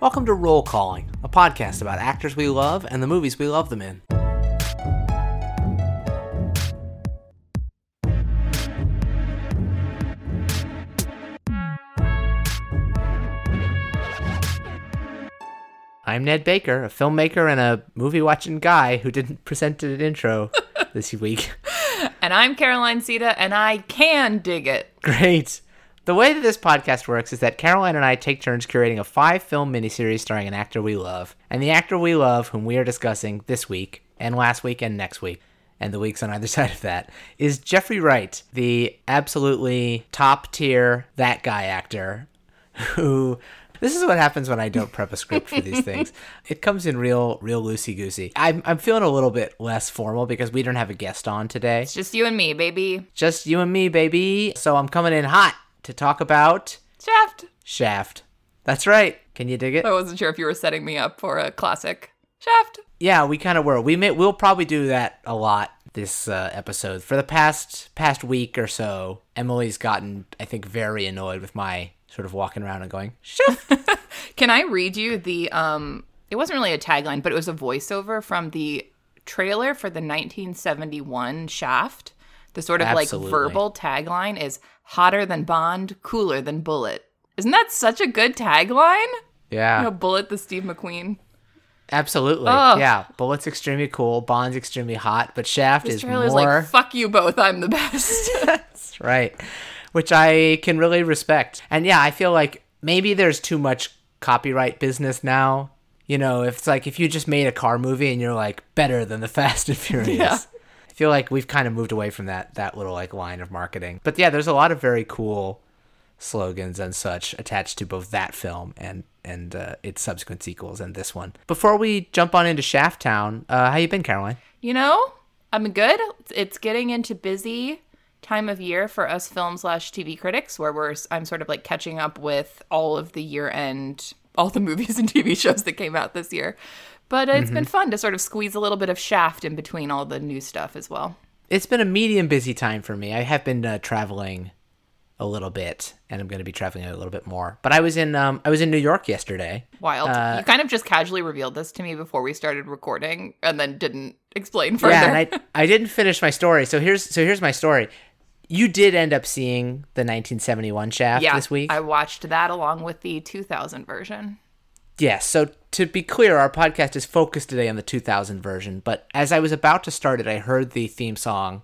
Welcome to Roll Calling, a podcast about actors we love and the movies we love them in. I'm Ned Baker, a filmmaker and a movie watching guy who didn't present an intro this week. And I'm Caroline Siede, and I can dig it. Great. The way that this podcast works is that Caroline and I take turns curating a five film miniseries starring an actor we love, and the actor we love, whom we are discussing this week, and last week, and next week, and the weeks on either side of that, is Jeffrey Wright, the absolutely top tier that guy actor who this is what happens when I don't prep a script for these things. It comes in real, real loosey goosey. I'm, I'm feeling a little bit less formal because we don't have a guest on today. It's just you and me, baby. Just you and me, baby. So I'm coming in hot to talk about Shaft. Shaft. That's right. Can you dig it? I wasn't sure if you were setting me up for a classic Shaft. Yeah, we kind of were. We may, we'll probably do that a lot this uh, episode. For the past past week or so, Emily's gotten, I think, very annoyed with my sort of walking around and going, Shaft. Can I read you the um it wasn't really a tagline, but it was a voiceover from the trailer for the 1971 Shaft. The sort of Absolutely. like verbal tagline is hotter than Bond, cooler than Bullitt. Isn't that such a good tagline? yeah. You know, Bullitt the Steve McQueen. Absolutely. Ugh. Yeah. Bullitt's extremely cool. Bond's extremely hot, but Shaft This is more. like fuck you both, I'm the best. That's right. Which I can really respect. And yeah, I feel like maybe there's too much copyright business now. You know, if it's like if you just made a car movie and you're like better than the Fast and Furious. Yeah. Feel like we've kind of moved away from that that little like line of marketing. But yeah, there's a lot of very cool slogans and such attached to both that film and and uh, its subsequent sequels and this one. Before we jump on into Shaft Town, uh, how you been, Caroline? You know, I'm good. It's getting into busy time of year for us film slash TV critics, where we're I'm sort of like catching up with all of the year end, all the movies and TV shows that came out this year. But uh, it's been fun to sort of squeeze a little bit of Shaft in between all the new stuff as well. It's been a medium busy time for me. I have been uh, traveling a little bit, and I'm going to be traveling a little bit more. But I was in um, I was in New York yesterday. Wild. Uh, you kind of just casually revealed this to me before we started recording, and then didn't explain further. Yeah, and I I didn't finish my story. So here's so here's my story. You did end up seeing the 1971 Shaft yeah, this week. I watched that along with the 2000 version. Yes. So to be clear, our podcast is focused today on the 2000 version. But as I was about to start it, I heard the theme song,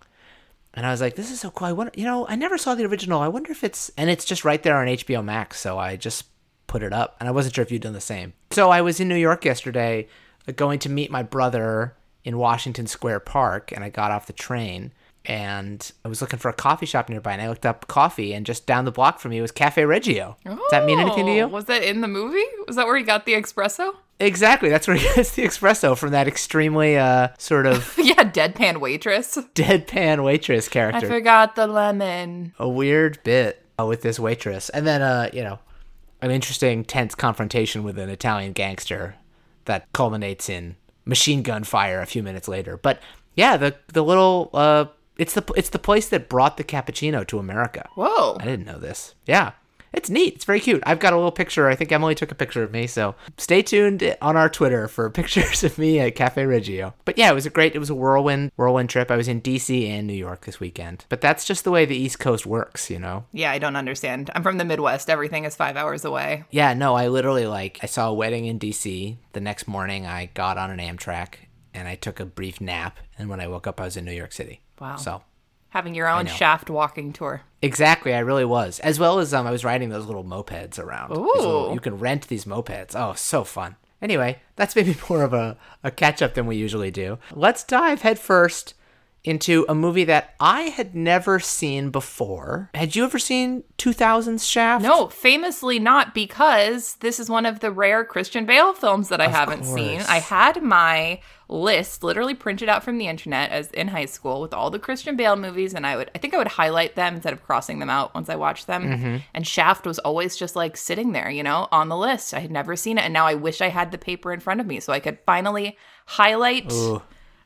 and I was like, "This is so cool." I wonder, you know, I never saw the original. I wonder if it's and it's just right there on HBO Max. So I just put it up, and I wasn't sure if you'd done the same. So I was in New York yesterday, uh, going to meet my brother in Washington Square Park, and I got off the train. And I was looking for a coffee shop nearby, and I looked up coffee, and just down the block from me was Cafe Reggio. Does that mean anything to Oh, you? Was that in the movie? Was that where he got the espresso? Exactly. That's where he gets the espresso from that extremely uh sort of yeah, deadpan waitress. deadpan waitress character. I forgot the lemon. A weird bit uh, with this waitress. And then uh, you know, an interesting tense confrontation with an Italian gangster that culminates in machine gun fire a few minutes later. But yeah, the the little uh it's the it's the place that brought the cappuccino to America. Whoa. I didn't know this. Yeah. It's neat. It's very cute. I've got a little picture. I think Emily took a picture of me. So stay tuned on our Twitter for pictures of me at Cafe Reggio. But yeah, it was a great, it was a whirlwind, whirlwind trip. I was in DC and New York this weekend. But that's just the way the East Coast works, you know? Yeah, I don't understand. I'm from the Midwest. Everything is five hours away. Yeah, no, I literally like, I saw a wedding in DC. The next morning, I got on an Amtrak and I took a brief nap. And when I woke up, I was in New York City. Wow. So Having your own shaft walking tour. Exactly, I really was. As well as um, I was riding those little mopeds around. These little- Ooh. you can rent these mopeds. Oh, so fun. Anyway, that's maybe more of a, a catch up than we usually do. Let's dive headfirst into a movie that I had never seen before. Had you ever seen 2000's Shaft? No, famously not because this is one of the rare Christian Bale films that I haven't seen. I had my list literally printed out from the internet as in high school with all the Christian Bale movies and I would I think I would highlight them instead of crossing them out once I watched them. Mm-hmm. And Shaft was always just like sitting there, you know, on the list. I had never seen it and now I wish I had the paper in front of me so I could finally highlight Ooh.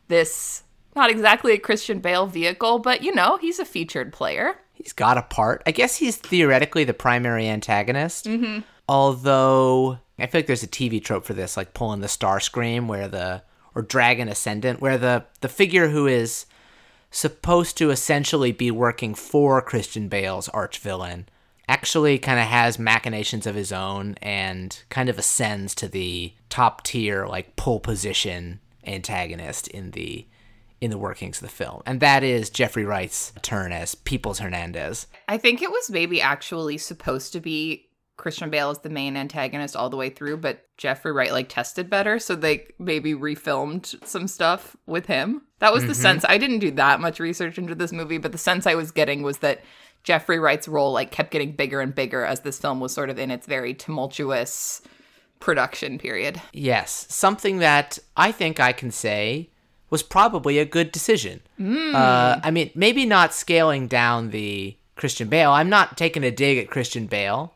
this not exactly a Christian Bale vehicle, but you know, he's a featured player. He's got a part. I guess he's theoretically the primary antagonist. Although I feel like there's a TV trope for this, like pulling the Starscream, where the or dragon ascendant, where the the figure who is supposed to essentially be working for Christian Bale's arch villain actually kind of has machinations of his own and kind of ascends to the top tier like pole position antagonist in the in the workings of the film. And that is Jeffrey Wright's turn as Peoples Hernandez. I think it was maybe actually supposed to be Christian Bale is the main antagonist all the way through, but Jeffrey Wright like tested better, so they maybe refilmed some stuff with him. That was the sense. I didn't do that much research into this movie, but the sense I was getting was that Jeffrey Wright's role like kept getting bigger and bigger as this film was sort of in its very tumultuous production period. Yes, something that I think I can say was probably a good decision. Uh, I mean, maybe not scaling down the Christian Bale. I'm not taking a dig at Christian Bale,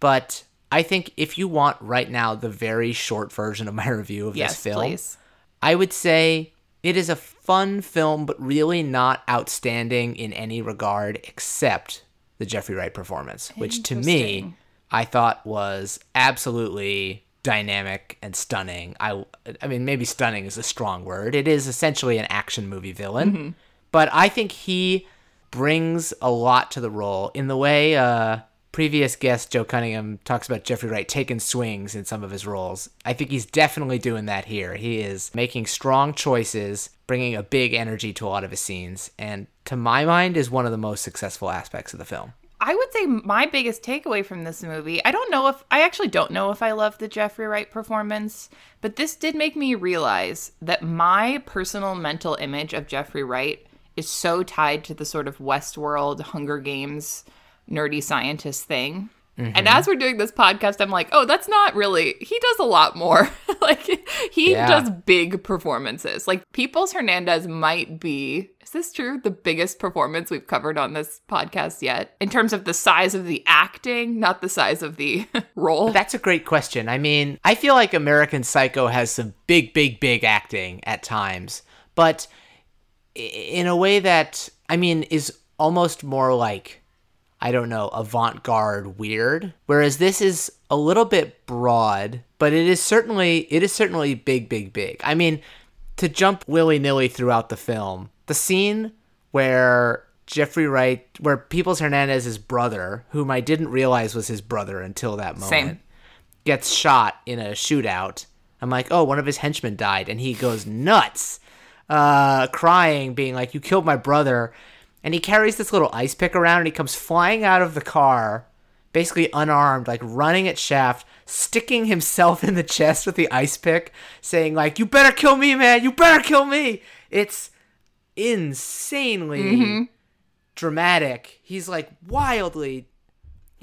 but I think if you want right now the very short version of my review of Yes, this film, please. I would say it is a fun film, but really not outstanding in any regard except the Jeffrey Wright performance, which to me I thought was absolutely dynamic and stunning. I, I mean, maybe stunning is a strong word. It is essentially an action movie villain, but I think he brings a lot to the role in the way uh, previous guest Joe Cunningham talks about Jeffrey Wright taking swings in some of his roles. I think he's definitely doing that here. He is making strong choices, bringing a big energy to a lot of his scenes, and to my mind is one of the most successful aspects of the film. I would say my biggest takeaway from this movie, I don't know if I actually don't know if I love the Jeffrey Wright performance, but this did make me realize that my personal mental image of Jeffrey Wright is so tied to the sort of Westworld Hunger Games nerdy scientist thing. And mm-hmm. as we're doing this podcast, I'm like, oh, that's not really. He does a lot more. like he Yeah. does big performances. Like Peoples Hernandez might be. Is this true? The biggest performance we've covered on this podcast yet, in terms of the size of the acting, not the size of the role. That's a great question. I mean, I feel like American Psycho has some big, big, big acting at times, but in a way that, I mean, is almost more like, I don't know, avant garde weird. Whereas this is a little bit broad, but it is certainly, it is certainly big, big, big. I mean, to jump willy nilly throughout the film, the scene where Jeffrey Wright, where Peoples Hernandez's brother, whom I didn't realize was his brother until that moment, Same. gets shot in a shootout. I'm like, oh, one of his henchmen died, and he goes nuts, uh, crying, being like, "You killed my brother," and he carries this little ice pick around, and he comes flying out of the car, basically unarmed, like running at Shaft, sticking himself in the chest with the ice pick, saying like, "You better kill me, man! You better kill me!" It's insanely mm-hmm. dramatic. He's like wildly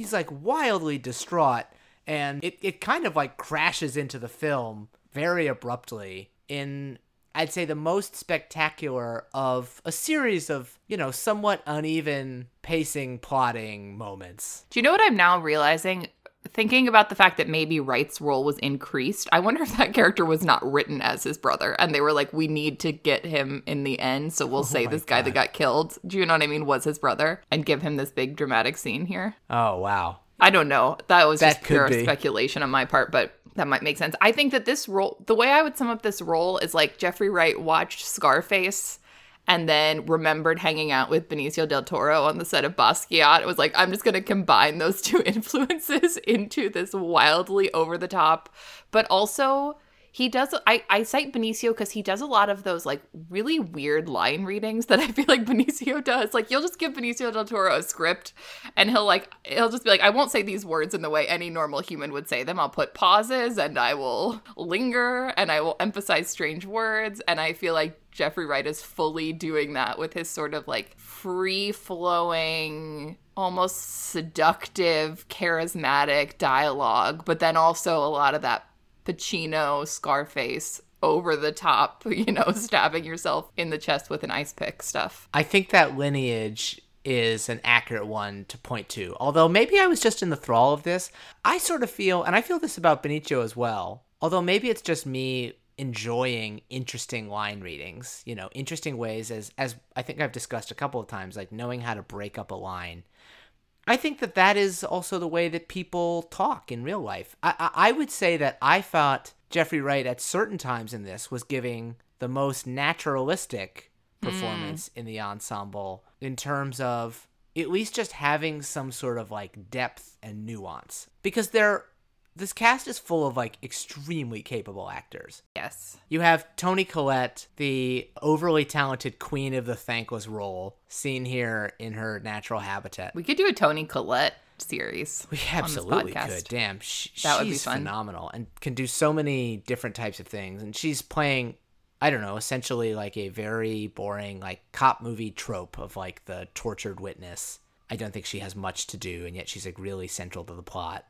he's like wildly distraught and it, it kind of like crashes into the film very abruptly in I'd say the most spectacular of a series of, you know, somewhat uneven pacing plotting moments. Do you know what I'm now realizing? Thinking about the fact that maybe Wright's role was increased, I wonder if that character was not written as his brother, and they were like, "We need to get him in the end, so we'll oh say this guy that got killed." Do you know what I mean? Was his brother, and give him this big dramatic scene here. Oh, wow. I don't know. That was That just pure be. speculation on my part, but that might make sense. I think that this role, the way I would sum up this role is like Jeffrey Wright watched Scarface and then remembered hanging out with Benicio del Toro on the set of Basquiat. It was like, I'm just going to combine those two influences into this wildly over the top, but also. He does. I, I cite Benicio because he does a lot of those like really weird line readings that I feel like Benicio does. Like you'll just give Benicio del Toro a script, and he'll like he'll just be like, I won't say these words in the way any normal human would say them. I'll put pauses and I will linger and I will emphasize strange words. And I feel like Jeffrey Wright is fully doing that with his sort of like free flowing, almost seductive, charismatic dialogue, but then also a lot of that Pacino, Scarface, over the top, you know, stabbing yourself in the chest with an ice pick stuff. I think that lineage is an accurate one to point to. Although maybe I was just in the thrall of this. I sort of feel, and I feel this about Benicio as well. Although maybe it's just me enjoying interesting line readings, you know, interesting ways as as I think I've discussed a couple of times, like knowing how to break up a line. I think that that is also the way that people talk in real life. I, I, I would say that I thought Jeffrey Wright at certain times in this was giving the most naturalistic mm. performance in the ensemble in terms of at least just having some sort of like depth and nuance because they're this cast is full of like extremely capable actors. Yes. You have Toni Collette, the overly talented queen of the thankless role, seen here in her natural habitat. We could do a Toni Collette series. We absolutely could. Damn, sh- That would be fun. phenomenal and can do so many different types of things. And she's playing, I don't know, essentially like a very boring like cop movie trope of like the tortured witness. I don't think she has much to do, and yet she's like really central to the plot.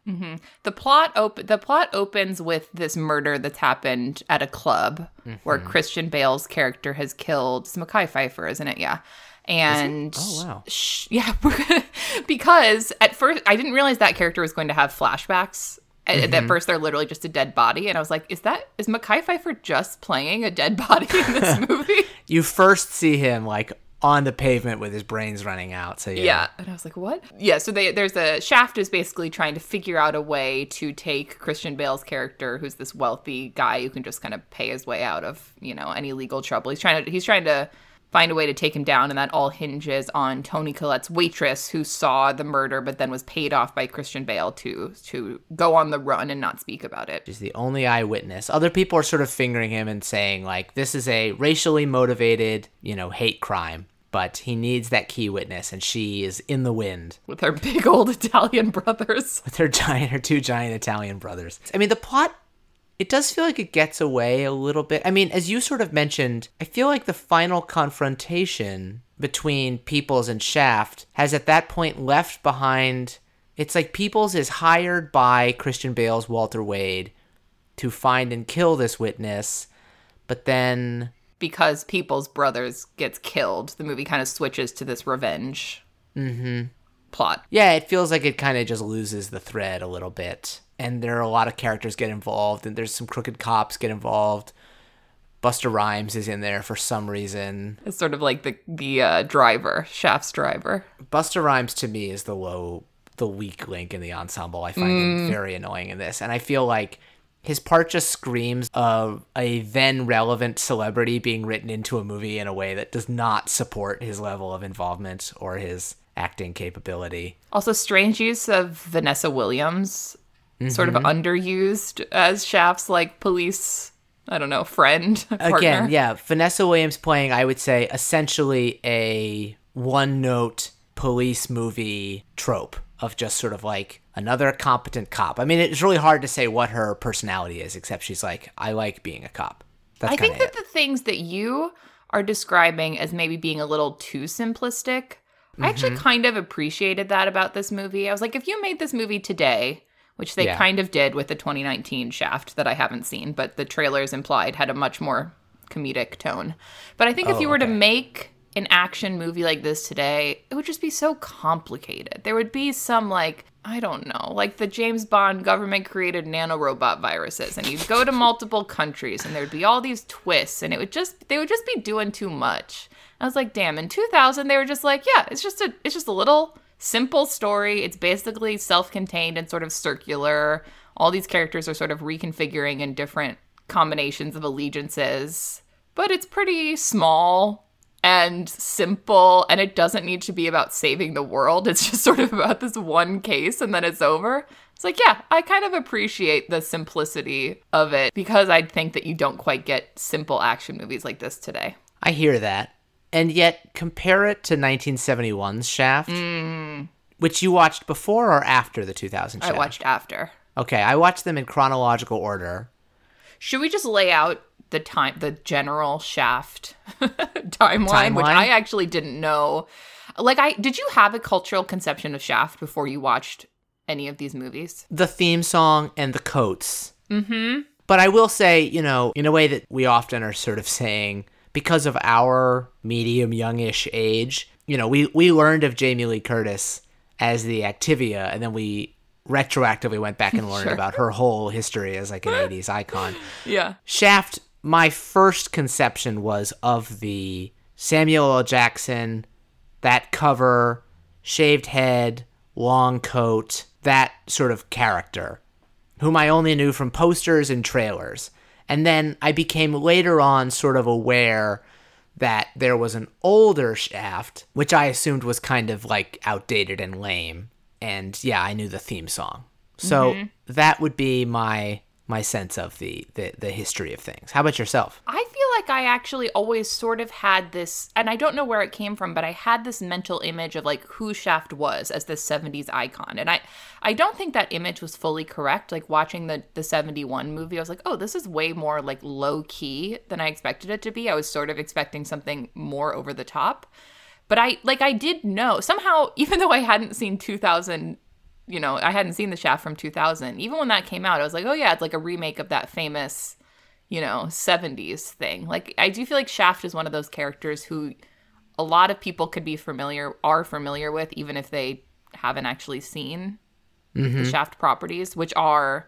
The plot op- the plot opens with this murder that's happened at a club where Mm-hmm. Christian Bale's character has killed it's Mekhi Phifer, isn't it? Yeah. And Oh, wow. sh- yeah, because at first I didn't realize that character was going to have flashbacks. At, Mm-hmm. at first, they're literally just a dead body, and I was like, "Is that is Mekhi Phifer just playing a dead body in this movie?" You first see him like on the pavement with his brains running out. So yeah, Yeah. And I was like, what? Yeah. So they, there's a Shaft is basically trying to figure out a way to take Christian Bale's character, who's this wealthy guy who can just kind of pay his way out of, you know, any legal trouble. He's trying to, he's trying to find a way to take him down. And that all hinges on Toni Collette's waitress who saw the murder, but then was paid off by Christian Bale to, to go on the run and not speak about it. He's the only eyewitness. Other people are sort of fingering him and saying like this is a racially motivated, you know, hate crime. But he needs that key witness, and she is in the wind With her big old Italian brothers. with her giant, her two giant Italian brothers. I mean, the plot. It does feel like it gets away a little bit. I mean, as you sort of mentioned, I feel like the final confrontation between Peoples and Shaft has at that point left behind. It's like Peoples is hired by Christian Bale's Walter Wade to find and kill this witness, but then because People's Brothers gets killed, the movie kind of switches to this revenge plot. yeah, it feels like it kind of just loses the thread a little bit. And there are a lot of characters get involved, and there's some crooked cops get involved. Busta Rhymes is in there for some reason. It's sort of like the the uh, driver, Shaft's driver. Busta Rhymes to me is the low, the weak link in the ensemble. I find him very annoying in this, and I feel like his part just screams of a then relevant celebrity being written into a movie in a way that does not support his level of involvement or his acting capability. Also, strange use of Vanessa Williams, sort of mm-hmm. underused as Shaft's like police. I don't know, friend partner. Again, yeah, Vanessa Williams playing, I would say, essentially a one note police movie trope of just sort of like another competent cop. I mean, it's really hard to say what her personality is, except she's like, I like being a cop. That's I think that the things that you are describing as maybe being a little too simplistic, I actually Mm-hmm. kind of appreciated that about this movie. I was like, if you made this movie today, which they Yeah. kind of did with the 2019 Shaft that I haven't seen, but the trailers implied had a much more comedic tone. But I think if Oh, you were to make an action movie like this today, it would just be so complicated. There would be some like I don't know, like the James Bond government created nanorobot viruses and you'd go to multiple countries and there'd be all these twists and it would just they would just be doing too much. I was like, "Damn, in 2000 they were just like, yeah, it's just a it's just a little simple story. It's basically self-contained and sort of circular. All these characters are sort of reconfiguring in different combinations of allegiances, but it's pretty small and simple and it doesn't need to be about saving the world. It's just sort of about this one case and then it's over. It's like, yeah, I kind of appreciate the simplicity of it because I think that you don't quite get simple action movies like this today. I hear that. And yet, compare it to 1971's Shaft, mm. which you watched before or after the 2000 Shaft? I watched after. Okay, I watched them in chronological order. Should we just lay out the time, the general Shaft timeline, which I actually didn't know? Like, I did you have a cultural conception of Shaft before you watched any of these movies? the theme song and the coats. Mm-hmm. But I will say, you know, in a way that we often are sort of saying, because of our medium youngish age, you know, we, we learned of Jamie Lee Curtis as the Activia, and then we retroactively went back and learned Sure. about her whole history as like an 80s icon. Yeah. Shaft, my first conception was of the Samuel L. Jackson, that cover, shaved head, long coat, that sort of character, whom I only knew from posters and trailers. And then I became later on sort of aware that there was an older Shaft, which I assumed was kind of like outdated and lame. And yeah, I knew the theme song. So mm-hmm. that would be my my sense of the, the the history of things. How about yourself? I feel like I actually always sort of had this, and I don't know where it came from, but I had this mental image of like who Shaft was as this 70s icon. And I, I don't think that image was fully correct. Like watching the, the 71 movie, I was like, oh, this is way more like low key than I expected it to be. I was sort of expecting something more over the top. But I, like, I did know somehow, even though I hadn't seen 2000 you know, I hadn't seen the Shaft from 2000. Even when that came out, I was like, oh yeah, it's like a remake of that famous, you know, 70s thing. Like I do feel like Shaft is one of those characters who a lot of people could be familiar are familiar with even if they haven't actually seen the mm-hmm. Shaft properties, which are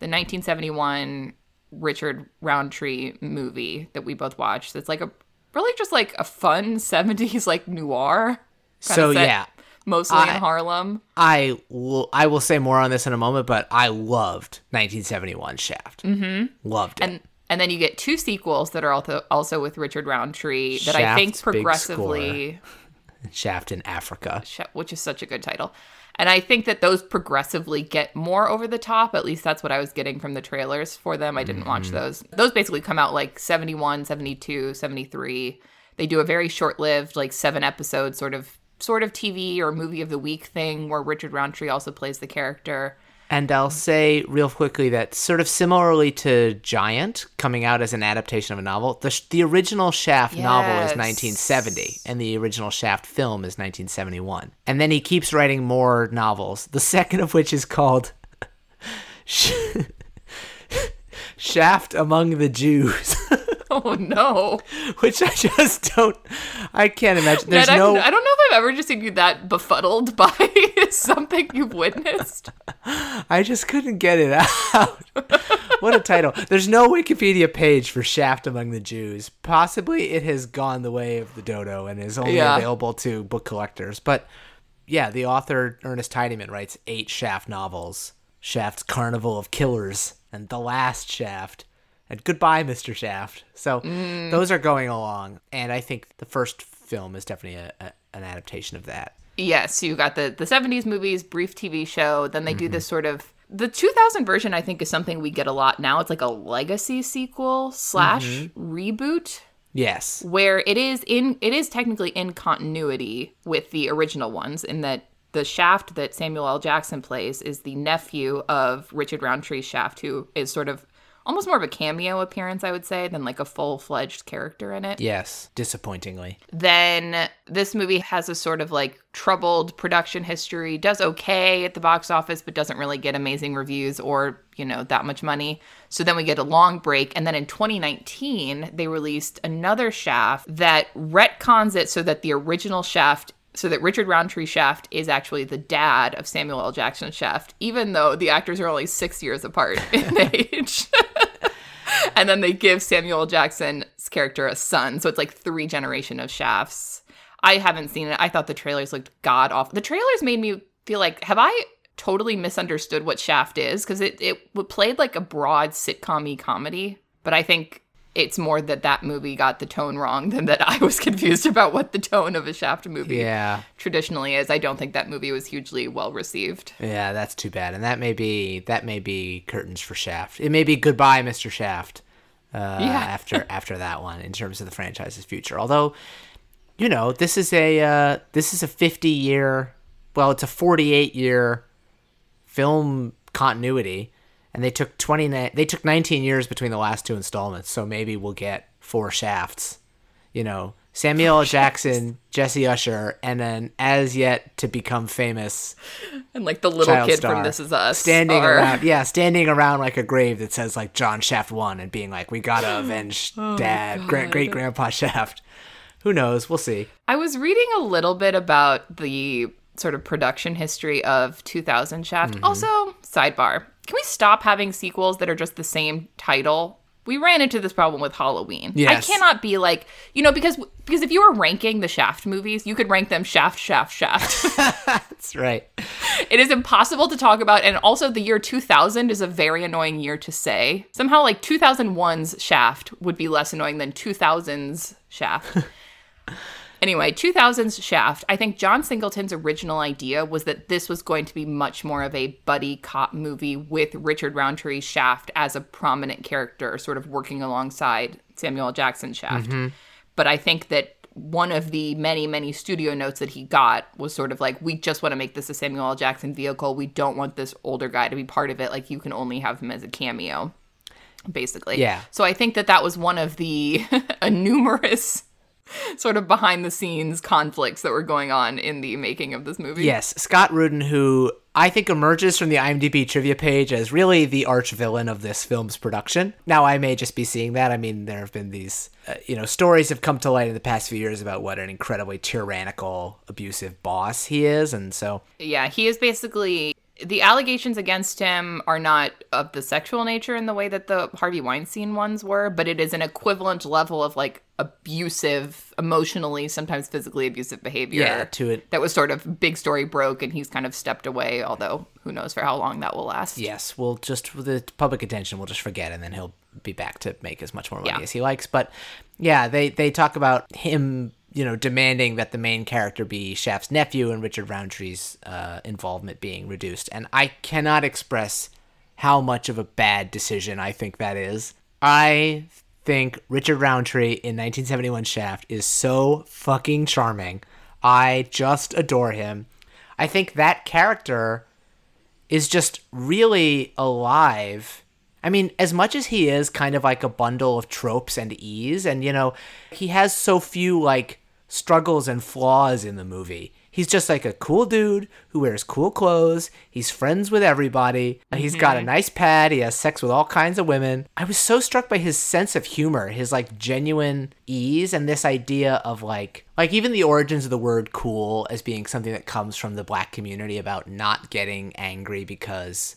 the 1971 Richard Roundtree movie that we both watched. It's like a really just like a fun 70s like noir. So yeah, mostly I- in Harlem. I will I will say more on this in a moment, but I loved 1971 Shaft. Mm-hmm. Loved it. and and then you get two sequels that are also also with Richard Roundtree that I think progressively, Shaft in Africa. Which is such a good title, and I think that those progressively get more over the top. At least that's what I was getting from the trailers for them. I didn't watch those. Those basically come out like 71, 72, 73. They do a very short-lived, like seven episode sort of sort of TV or movie of the week thing where Richard Roundtree also plays the character. And I'll say real quickly that sort of similarly to Giant coming out as an adaptation of a novel, the the original Shaft novel is 1970 and the original Shaft film is 1971. And then he keeps writing more novels. The second of which is called Shaft Among the Jews. Oh no! which I just don't I can't imagine. There's Ned, I- no I, don't know if I've ever just seen you that befuddled by something you've witnessed. I just couldn't get it out. what a title. There's no Wikipedia page for Shaft Among the Jews. Possibly it has gone the way of the dodo and is only Yeah. available to book collectors. But yeah, the author Ernest Tidyman writes eight Shaft novels. Shaft's Carnival of Killers and The Last Shaft and Goodbye Mr. Shaft. So mm. those are going along and I think the first film is definitely a, a, an adaptation of that. Yes, you got the the 70s movies, brief TV show, then they do mm-hmm. this sort of the 2000 version I think is something we get a lot now. It's like a legacy sequel slash mm-hmm. reboot Yes. where it is in it is technically in continuity with the original ones in that the Shaft that Samuel L. Jackson plays is the nephew of Richard Roundtree's Shaft, who is sort of almost more of a cameo appearance, I would say, than like a full fledged character in it. Yes. Disappointingly. Then this movie has a sort of like troubled production history, does okay at the box office, but doesn't really get amazing reviews or, you know, that much money. So then we get a long break. And then in 2019, they released another Shaft that retcons it so that the original Shaft so that Richard Roundtree Shaft is actually the dad of Samuel L. Jackson Shaft, even though the actors are only six years apart in age. and then they give Samuel L. Jackson's character a son, so it's like three generation of Shafts. I haven't seen it. I thought the trailers looked god awful. The trailers made me feel like, have I totally misunderstood what Shaft is? Because it it played like a broad sitcom-y comedy, but I think it's more that that movie got the tone wrong than that I was confused about what the tone of a Shaft movie Yeah. traditionally is. I don't think that movie was hugely well received. Yeah, that's too bad. And that may be that may be curtains for Shaft. It may be goodbye, Mr. Shaft. Uh, Yeah. after after that one, in terms of the franchise's future. Although, you know, this is a uh, this is a fifty year, well, it's a forty eight year film continuity, and they took twenty ni- they took nineteen years between the last two installments. So maybe we'll get four Shafts. You know, Samuel L. Jackson, Jesse Usher, and then as yet to become famous And like the little kid from This Is Us. standing are- around yeah standing around like a grave that says like john shaft one and being like we gotta avenge Oh dad great great grandpa shaft who knows we'll see I was reading a little bit about the sort of production history of 2000 Shaft. Mm-hmm. Also, sidebar. Can we stop having sequels that are just the same title? We ran into this problem with Halloween. Yes. I cannot be like, you know, because because if you were ranking the Shaft movies, you could rank them Shaft, Shaft, Shaft. that's right it is impossible to talk about, and also the year 2000 is a very annoying year to say. Somehow, like 2001's Shaft would be less annoying than 2000's Shaft. Anyway, 2000's Shaft. I think John Singleton's original idea was that this was going to be much more of a buddy cop movie with Richard Roundtree's Shaft as a prominent character, sort of working alongside Samuel L. Jackson Shaft. Mm-hmm. But I think that one of the many, many studio notes that he got was sort of like, we just want to make this a Samuel L. Jackson vehicle. We don't want this older guy to be part of it. Like, you can only have him as a cameo, basically. Yeah. So I think that that was one of the numerous sort of behind the scenes conflicts that were going on in the making of this movie. Yes, Scott Rudin, who I think emerges from the IMDb trivia page as really the arch villain of this film's production. Now, I may just be seeing that. I mean, there have been these, uh, you know, stories have come to light in the past few years about what an incredibly tyrannical, abusive boss he is, and so Yeah, he is basically the allegations against him are not of the sexual nature in the way that the Harvey Weinstein ones were, but it is an equivalent level of like abusive, emotionally, sometimes physically abusive behavior. Yeah, to it- That was sort of big story broke and he's kind of stepped away, although who knows for how long that will last. yes, we'll just with the public attention, we'll just forget, and then he'll be back to make as much more money Yeah. as he likes. But yeah, they they talk about him, you know, demanding that the main character be Shaft's nephew and Richard Roundtree's uh, involvement being reduced, and I cannot express how much of a bad decision I think that is. I think Richard Roundtree in 1971 Shaft is so fucking charming. I just adore him. I think that character is just really alive. I mean, as much as he is kind of like a bundle of tropes and ease, and you know, he has so few like struggles and flaws in the movie. He's just like a cool dude who wears cool clothes. He's friends with everybody. He's got a mm-hmm. nice pad. He has sex with all kinds of women. I was so struck by his sense of humor, his like genuine ease, and this idea of like, like even the origins of the word cool as being something that comes from the black community about not getting angry because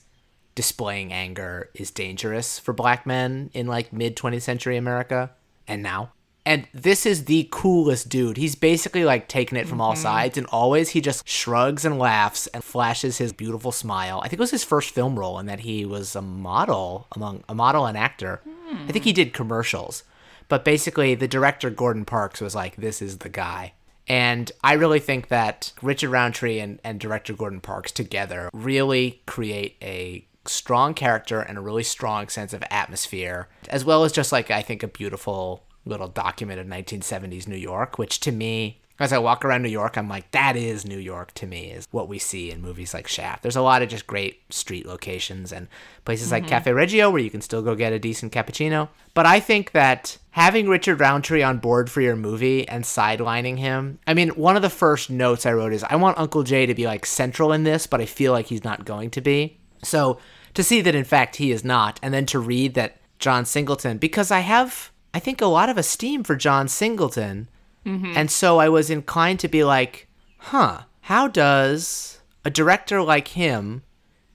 displaying anger is dangerous for black men in like mid 20th century America and now. And this is the coolest dude. He's basically like taking it from all mm-hmm. sides, and always he just shrugs and laughs and flashes his beautiful smile. I think it was his first film role, and that he was a model among a model and actor. I think he hmm. did commercials, but basically the director Gordon Parks was like, "This is the guy." And I really think that Richard Roundtree and, and director Gordon Parks together really create a strong character and a really strong sense of atmosphere, as well as just like I think a beautiful little document of 1970s New York, which to me, as I walk around New York, I'm like, that is New York to me, is what we see in movies like Shaft. There's a lot of just great street locations and places like mm-hmm. Cafe Reggio where you can still go get a decent cappuccino. But I think that having Richard Roundtree on board for your movie and sidelining him, I mean, one of the first notes I wrote is I want Uncle Jay to be like central in this, but I feel like he's not going to be. So to see that in fact he is not, and then to read that John Singleton, because I have, I think, a lot of esteem for John Singleton. Mm-hmm. And so I was inclined to be like, huh, how does a director like him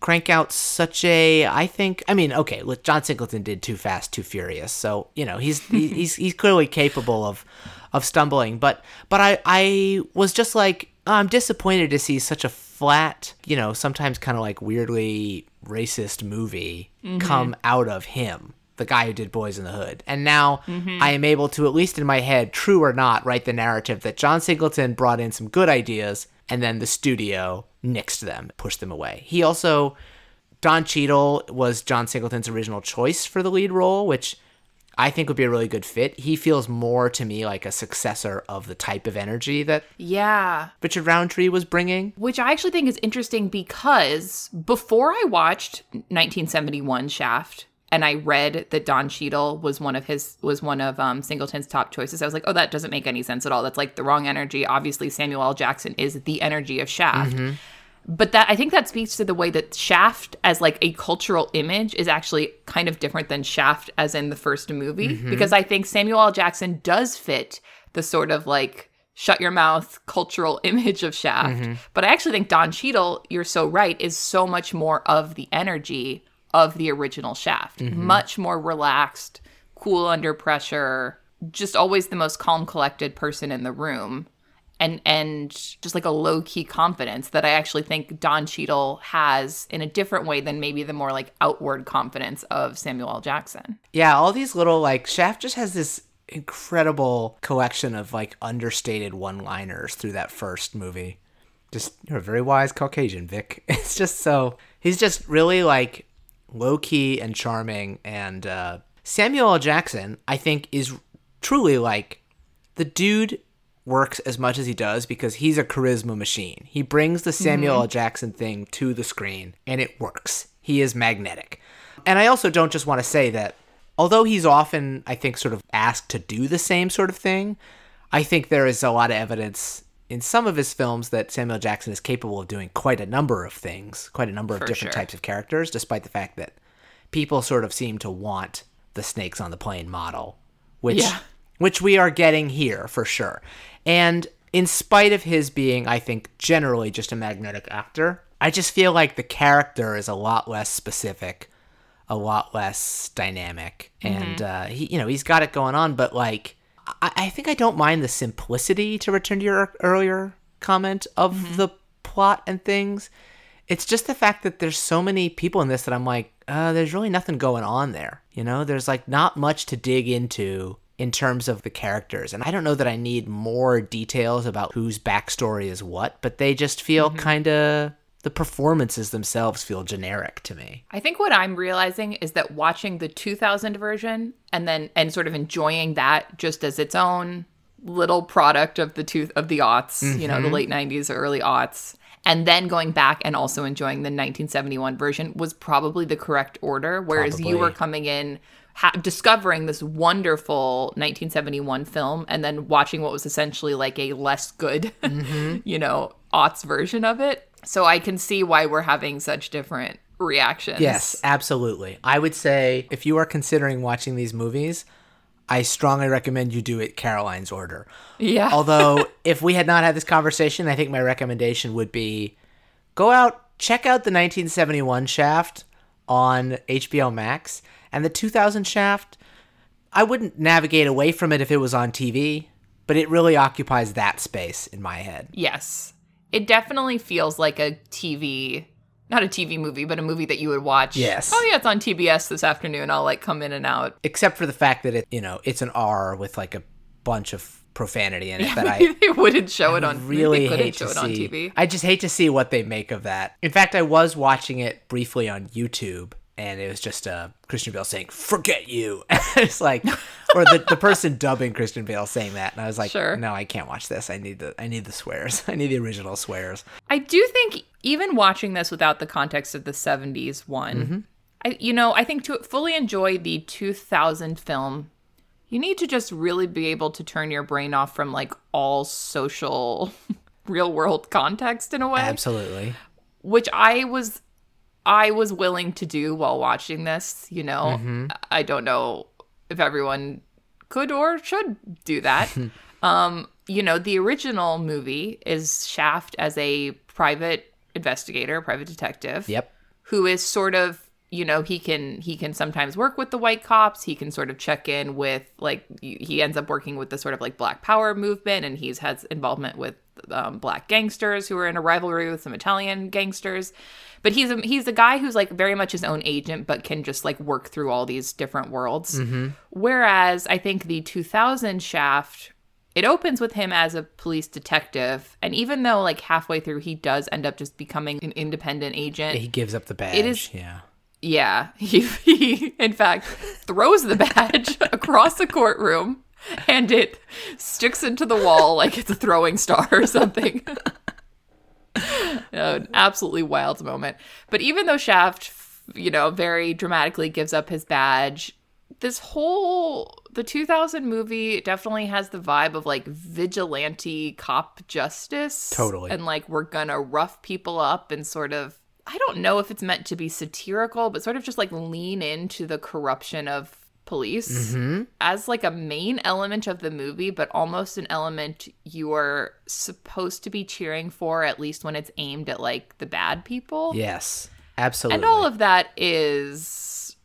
crank out such a I think I mean, okay, look, John Singleton did Too Fast, Too Furious. So, you know, he's he's he's clearly capable of of stumbling, but but I I was just like oh, I'm disappointed to see such a flat, you know, sometimes kind of like weirdly racist movie mm-hmm. come out of him the guy who did Boys in the Hood. And now mm-hmm. I am able to, at least in my head, true or not, write the narrative that John Singleton brought in some good ideas and then the studio nixed them, pushed them away. He also, Don Cheadle was John Singleton's original choice for the lead role, which I think would be a really good fit. He feels more to me like a successor of the type of energy that Yeah. Richard Roundtree was bringing. Which I actually think is interesting because before I watched 1971 Shaft and I read that Don Cheadle was one of his was one of um, Singleton's top choices, I was like, oh, that doesn't make any sense at all. That's like the wrong energy. Obviously, Samuel L. Jackson is the energy of Shaft. Mm-hmm. But that I think that speaks to the way that Shaft as like a cultural image is actually kind of different than Shaft as in the first movie mm-hmm. because I think Samuel L. Jackson does fit the sort of like shut your mouth cultural image of Shaft. Mm-hmm. But I actually think Don Cheadle, you're so right, is so much more of the energy of the original Shaft. Mm-hmm. Much more relaxed, cool under pressure, just always the most calm collected person in the room. and and just like a low key confidence that I actually think Don Cheadle has in a different way than maybe the more like outward confidence of Samuel L. Jackson. Yeah, all these little like Shaft just has this incredible collection of like understated one-liners through that first movie. Just you're a very wise Caucasian, Vic. It's just so he's just really like low key and charming and uh Samuel L. Jackson, I think, is truly like the dude works as much as he does because he's a charisma machine. He brings the Samuel L. Jackson thing to the screen and it works. He is magnetic. And I also don't just want to say that although he's often, I think, sort of asked to do the same sort of thing, I think there is a lot of evidence in some of his films that Samuel Jackson is capable of doing quite a number of things, quite a number of For different sure. types of characters, despite the fact that people sort of seem to want the snakes on the plane model, which Yeah. which we are getting here for sure. And in spite of his being, I think, generally just a magnetic actor, I just feel like the character is a lot less specific, a lot less dynamic, and uh, he, you know, he's got it going on. But like, I, I think I don't mind the simplicity. To return to your earlier comment of the plot and things, it's just the fact that there's so many people in this that I'm like, uh, there's really nothing going on there. You know, there's like not much to dig into in terms of the characters. And I don't know that I need more details about whose backstory is what, but they just feel kind of, the performances themselves feel generic to me. I think what I'm realizing is that watching the 2000 version and then and sort of enjoying that just as its own little product of the two of the aughts, you know, the Mm-hmm. late 90s or early aughts, and then going back and also enjoying the 1971 version was probably the correct order. Whereas you were coming in ha- discovering this wonderful 1971 film and then watching what was essentially like a less good, Mm-hmm. you know, aughts version of it. So I can see why we're having such different reactions. Yes, absolutely. I would say if you are considering watching these movies, I strongly recommend you do it Caroline's order. Yeah. Although, if we had not had this conversation, I think my recommendation would be go out, check out the 1971 Shaft on HBO Max and the 2000 Shaft. I wouldn't navigate away from it if it was on TV, but it really occupies that space in my head. Yes. It definitely feels like a TV, not a TV movie, but a movie that you would watch. Yes. Oh, yeah, it's on TBS this afternoon. I'll like come in and out. Except for the fact that it, you know, it's an R with like a bunch of profanity in it that I they wouldn't show it on really hate show to it on see. TV. I just hate to see what they make of that. In fact, I was watching it briefly on YouTube, and it was just uh, Christian Bale saying "forget you." it's like, or the, the person dubbing Christian Bale saying that, and I was like, Sure. no, I can't watch this. I need the I need the swears. I need the original swears. I do think even watching this without the context of the 70s one, Mm-hmm. I you know, I think to fully enjoy the 2000 film, you need to just really be able to turn your brain off from like all social real world context in a way. Absolutely. which I was I was willing to do while watching this, you know. I don't know if everyone could or should do that. um, you know, the original movie is Shaft as a private investigator, private detective Yep. who is sort of you know he can he can sometimes work with the white cops he can sort of check in with like he ends up working with the sort of like black power movement and he's has involvement with um, black gangsters who are in a rivalry with some italian gangsters but he's a he's a guy who's like very much his own agent but can just like work through all these different worlds mm-hmm. whereas i think the 2000 shaft it opens with him as a police detective and even though like halfway through he does end up just becoming an independent agent He gives up the badge. it is yeah. yeah, he, he in fact throws the badge across the courtroom and it sticks into the wall like it's a throwing star or something. an absolutely wild moment. But even though Shaft, you know, very dramatically gives up his badge, this whole the 2000 movie definitely has the vibe of like vigilante cop justice. Totally. And like we're gonna rough people up and sort of I don't know if it's meant to be satirical, but sort of just like lean into the corruption of police mm-hmm. as like a main element of the movie, but almost an element you are supposed to be cheering for, at least when it's aimed at like the bad people. Yes. Absolutely. And all of that is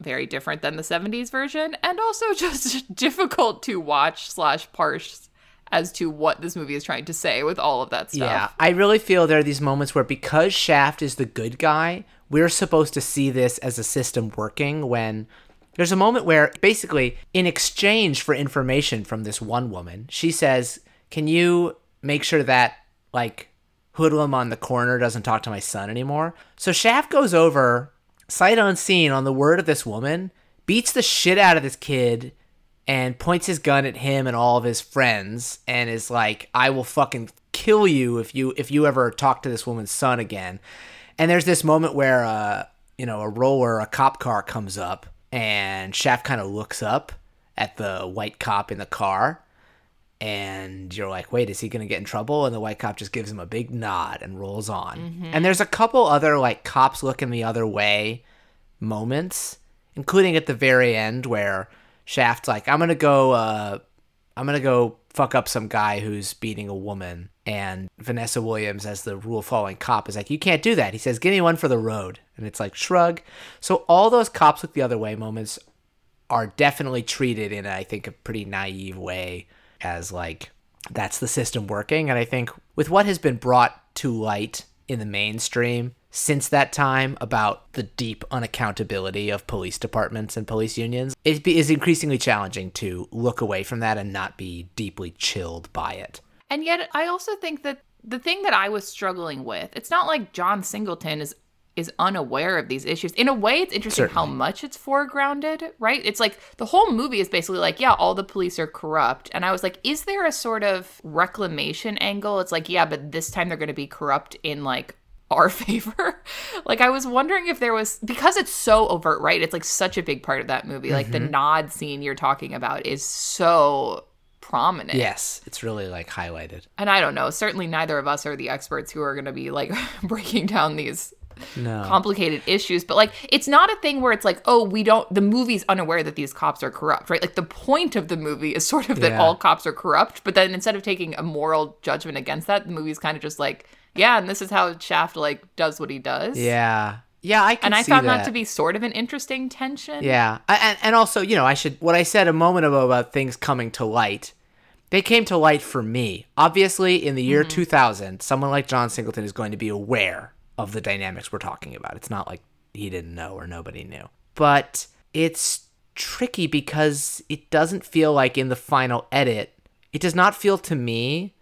very different than the 70s version and also just difficult to watch slash parse as to what this movie is trying to say with all of that stuff. Yeah, I really feel there are these moments where because Shaft is the good guy, we're supposed to see this as a system working when there's a moment where basically in exchange for information from this one woman, she says, "Can you make sure that like hoodlum on the corner doesn't talk to my son anymore?" So Shaft goes over sight unseen on the word of this woman, beats the shit out of this kid and points his gun at him and all of his friends and is like, "I will fucking kill you if you if you ever talk to this woman's son again." And there's this moment where uh, you know, a roller, a cop car comes up and Shaft kind of looks up at the white cop in the car and you're like, wait, is he going to get in trouble? And the white cop just gives him a big nod and rolls on. Mm-hmm. And there's a couple other like cops looking the other way moments, including at the very end where Shaft's like, I'm going to go, uh, I'm going to go fuck up some guy who's beating a woman. And Vanessa Williams, as the rule following cop, is like, You can't do that. He says, Give me one for the road. And it's like, shrug. So all those cops look the other way moments are definitely treated in, I think, a pretty naive way as like, that's the system working. And I think with what has been brought to light in the mainstream since that time about the deep unaccountability of police departments and police unions, it is increasingly challenging to look away from that and not be deeply chilled by it. And yet, I also think that the thing that I was struggling with, it's not like John Singleton is is unaware of these issues. In a way, it's interesting Certainly. how much it's foregrounded, right? It's like the whole movie is basically like, yeah, all the police are corrupt. And I was like, is there a sort of reclamation angle? It's like, yeah, but this time they're going to be corrupt in like our favor. like I was wondering if there was because it's so overt, right? It's like such a big part of that movie. Like mm-hmm. the nod scene you're talking about is so prominent. Yes, it's really like highlighted. And I don't know, certainly neither of us are the experts who are going to be like breaking down these no. complicated issues, but like it's not a thing where it's like, oh, we don't the movie's unaware that these cops are corrupt, right? Like the point of the movie is sort of that yeah. all cops are corrupt, but then instead of taking a moral judgment against that, the movie's kind of just like, yeah, and this is how Shaft like does what he does. Yeah. Yeah, I and I found that. that. to be sort of an interesting tension. Yeah, I, and and also, you know, I should what I said a moment ago about things coming to light they came to light for me. Obviously, in the year mm-hmm. 2000, someone like John Singleton is going to be aware of the dynamics we're talking about. It's not like he didn't know or nobody knew. But it's tricky because it doesn't feel like in the final edit, it does not feel to me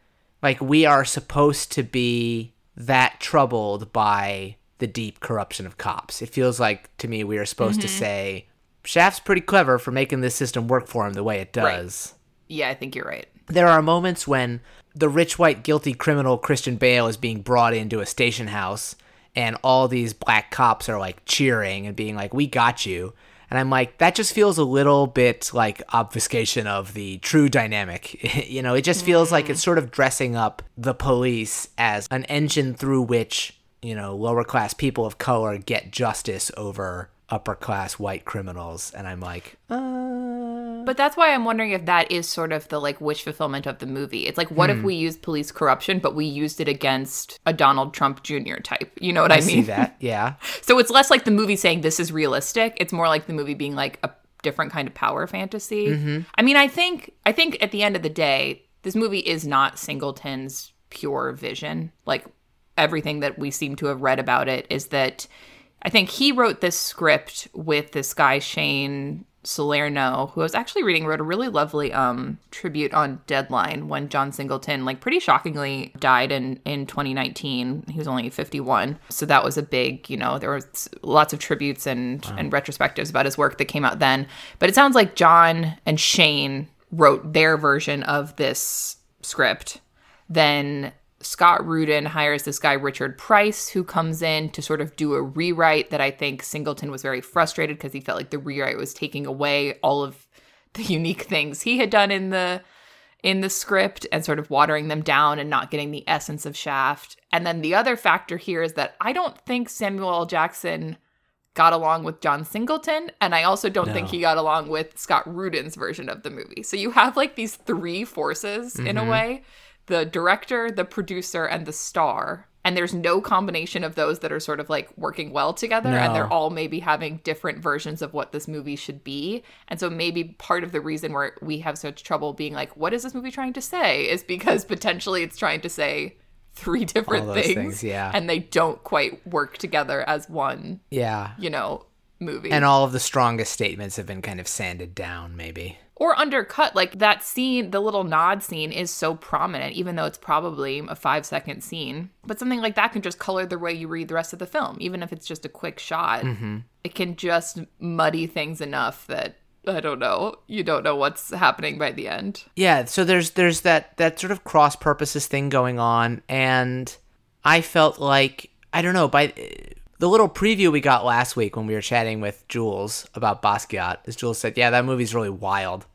like we are supposed to be that troubled by the deep corruption of cops. It feels like to me we are supposed mm-hmm. to say Shaft's pretty clever for making this system work for him the way it does. Right. Yeah, I think you're right. There are moments when the rich white guilty criminal Christian Bale is being brought into a station house and all these black cops are like cheering and being like, "We got you." And I'm like, that just feels a little bit like obfuscation of the true dynamic. you know, it just feels like it's sort of dressing up the police as an engine through which, you know, lower class people of color get justice over upper class white criminals. And I'm like, uh but that's why I'm wondering if that is sort of the like wish fulfillment of the movie. It's like, what hmm. if we used police corruption, but we used it against a Donald Trump Jr. type? You know what I, I mean? See that? Yeah. so it's less like the movie saying this is realistic. It's more like the movie being like a different kind of power fantasy. Mm-hmm. I mean, I think I think at the end of the day, this movie is not Singleton's pure vision. Like everything that we seem to have read about it is that I think he wrote this script with this guy Shane Salerno, who I was actually reading, wrote a really lovely um, tribute on Deadline when John Singleton, like pretty shockingly, died in in 2019. He was only 51, so that was a big, you know, there was lots of tributes and wow. and retrospectives about his work that came out then. But it sounds like John and Shane wrote their version of this script. Then Scott Rudin hires this guy, Richard Price, who comes in to sort of do a rewrite that I think Singleton was very frustrated because he felt like the rewrite was taking away all of the unique things he had done in the in the script and sort of watering them down and not getting the essence of Shaft. And then the other factor here is that I don't think Samuel L. Jackson got along with John Singleton, and I also don't no. think he got along with Scott Rudin's version of the movie. So you have like these three forces mm-hmm. in a mm-hmm. way the director, the producer, and the star and there's no combination of those that are sort of like working well together and they're all maybe having different versions of what this movie should be and so maybe part of the reason where we have such trouble being like what is this movie trying to say is because potentially it's trying to say three different things, things, yeah. and they don't quite work together as one Yeah. you know movie And all of the strongest statements have been kind of sanded down, maybe. Or undercut like that scene the little nod scene is so prominent even though it's probably a five second scene. But something like that can just color the way you read the rest of the film even if it's just a quick shot. Mm-hmm. It can just muddy things enough that i don't know you don't know what's happening by the end. Yeah, so there's there's that that sort of cross purposes thing going on, and I felt like I don't know by the little preview we got last week when we were chatting with Jules about Basquiat, as Jules said, yeah, that movie's really wild,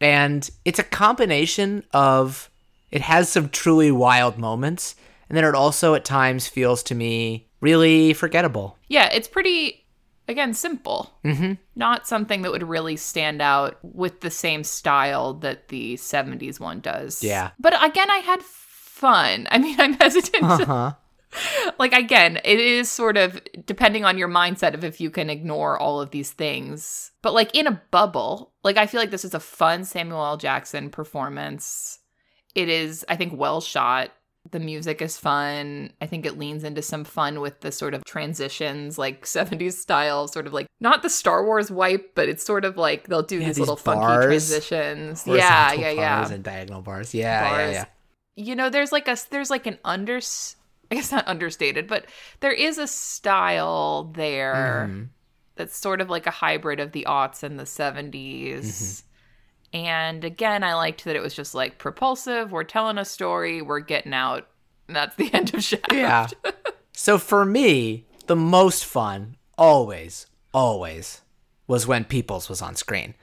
and it's a combination of it has some truly wild moments, and then it also at times feels to me really forgettable. yeah it's pretty again simple mm-hmm. not something that would really stand out with the same style that the 70s one does Yeah. but again i had fun i mean i'm hesitant to Huh? like again it is sort of depending on your mindset of if you can ignore all of these things. But like in a bubble like i feel like this is a fun samuel l. Jackson performance. It is i think well shot. The music is fun. I think it leans into some fun with the sort of transitions like 70s style sort of like not the star wars wipe but it's sort of like they'll do Yeah, these, these little funky transitions. Yeah yeah yeah. and diagonal bars. Yeah, yeah, bars. yeah. You know, there's like a there's like an under I guess not understated, but there is a style there Mhm. that's sort of like a hybrid of the aughts and the 70s. Mm-hmm. And again, I liked that it was just like propulsive, we're telling a story, we're getting out. And that's the end of Shaft. Yeah. so for me, the most fun always, always was when Peoples was on screen.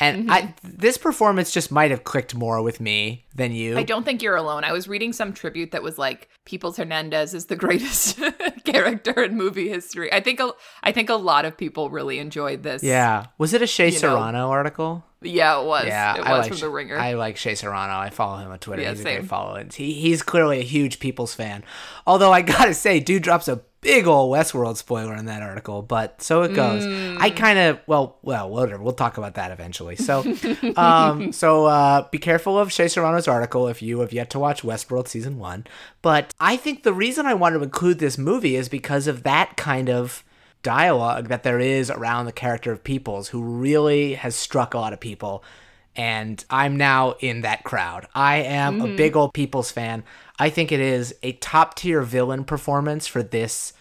And I mm-hmm. this performance just might have clicked more with me than you. I don't think you're alone. I was reading some tribute that was like Peoples Hernandez is the greatest character in movie history. I think a, I think a lot of people really enjoyed this. yeah. Was it a Shea You know, Serrano article? Yeah, it was. Yeah, it was I like from the Ringer. I like Shea Serrano. I follow him on Twitter. Yeah, he's a same. great follow. He, he's clearly a huge Peoples fan. Although I gotta say, dude drops a big old Westworld spoiler in that article. But so it goes. I Mm. kind of well, well, whatever. We'll talk about that eventually. So, um, so uh, be careful of Shea Serrano's article if you have yet to watch Westworld season one. But I think the reason I wanted to include this movie is because of that kind of dialogue that there is around the character of Peoples, who really has struck a lot of people. And I'm now in that crowd. I am a mm. big old Peoples fan. I think it is a top tier villain performance for this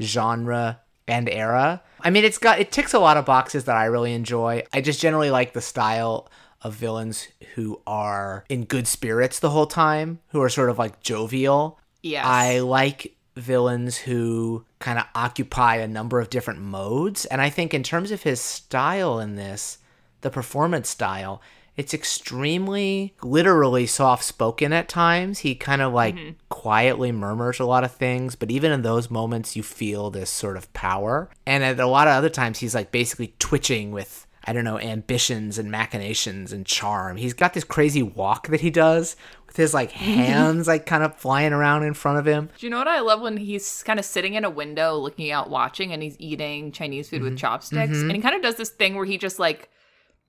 genre and era. I mean, it's got it ticks a lot of boxes that I really enjoy. I just generally like the style of villains who are in good spirits the whole time, who are sort of like jovial. Yes. I like villains who kind of occupy a number of different modes. And I think, in terms of his style in this, the performance style, it's extremely literally soft spoken at times. He kind of like quietly murmurs a lot of things, but even in those moments, you feel this sort of power. And at a lot of other times, he's like basically twitching with. I don't know, ambitions and machinations and charm. He's got this crazy walk that he does with his like hands like kind of flying around in front of him. Do you know what I love when he's kind of sitting in a window looking out watching and he's eating Chinese food Mm-hmm. with chopsticks and he kind of does this thing where he just like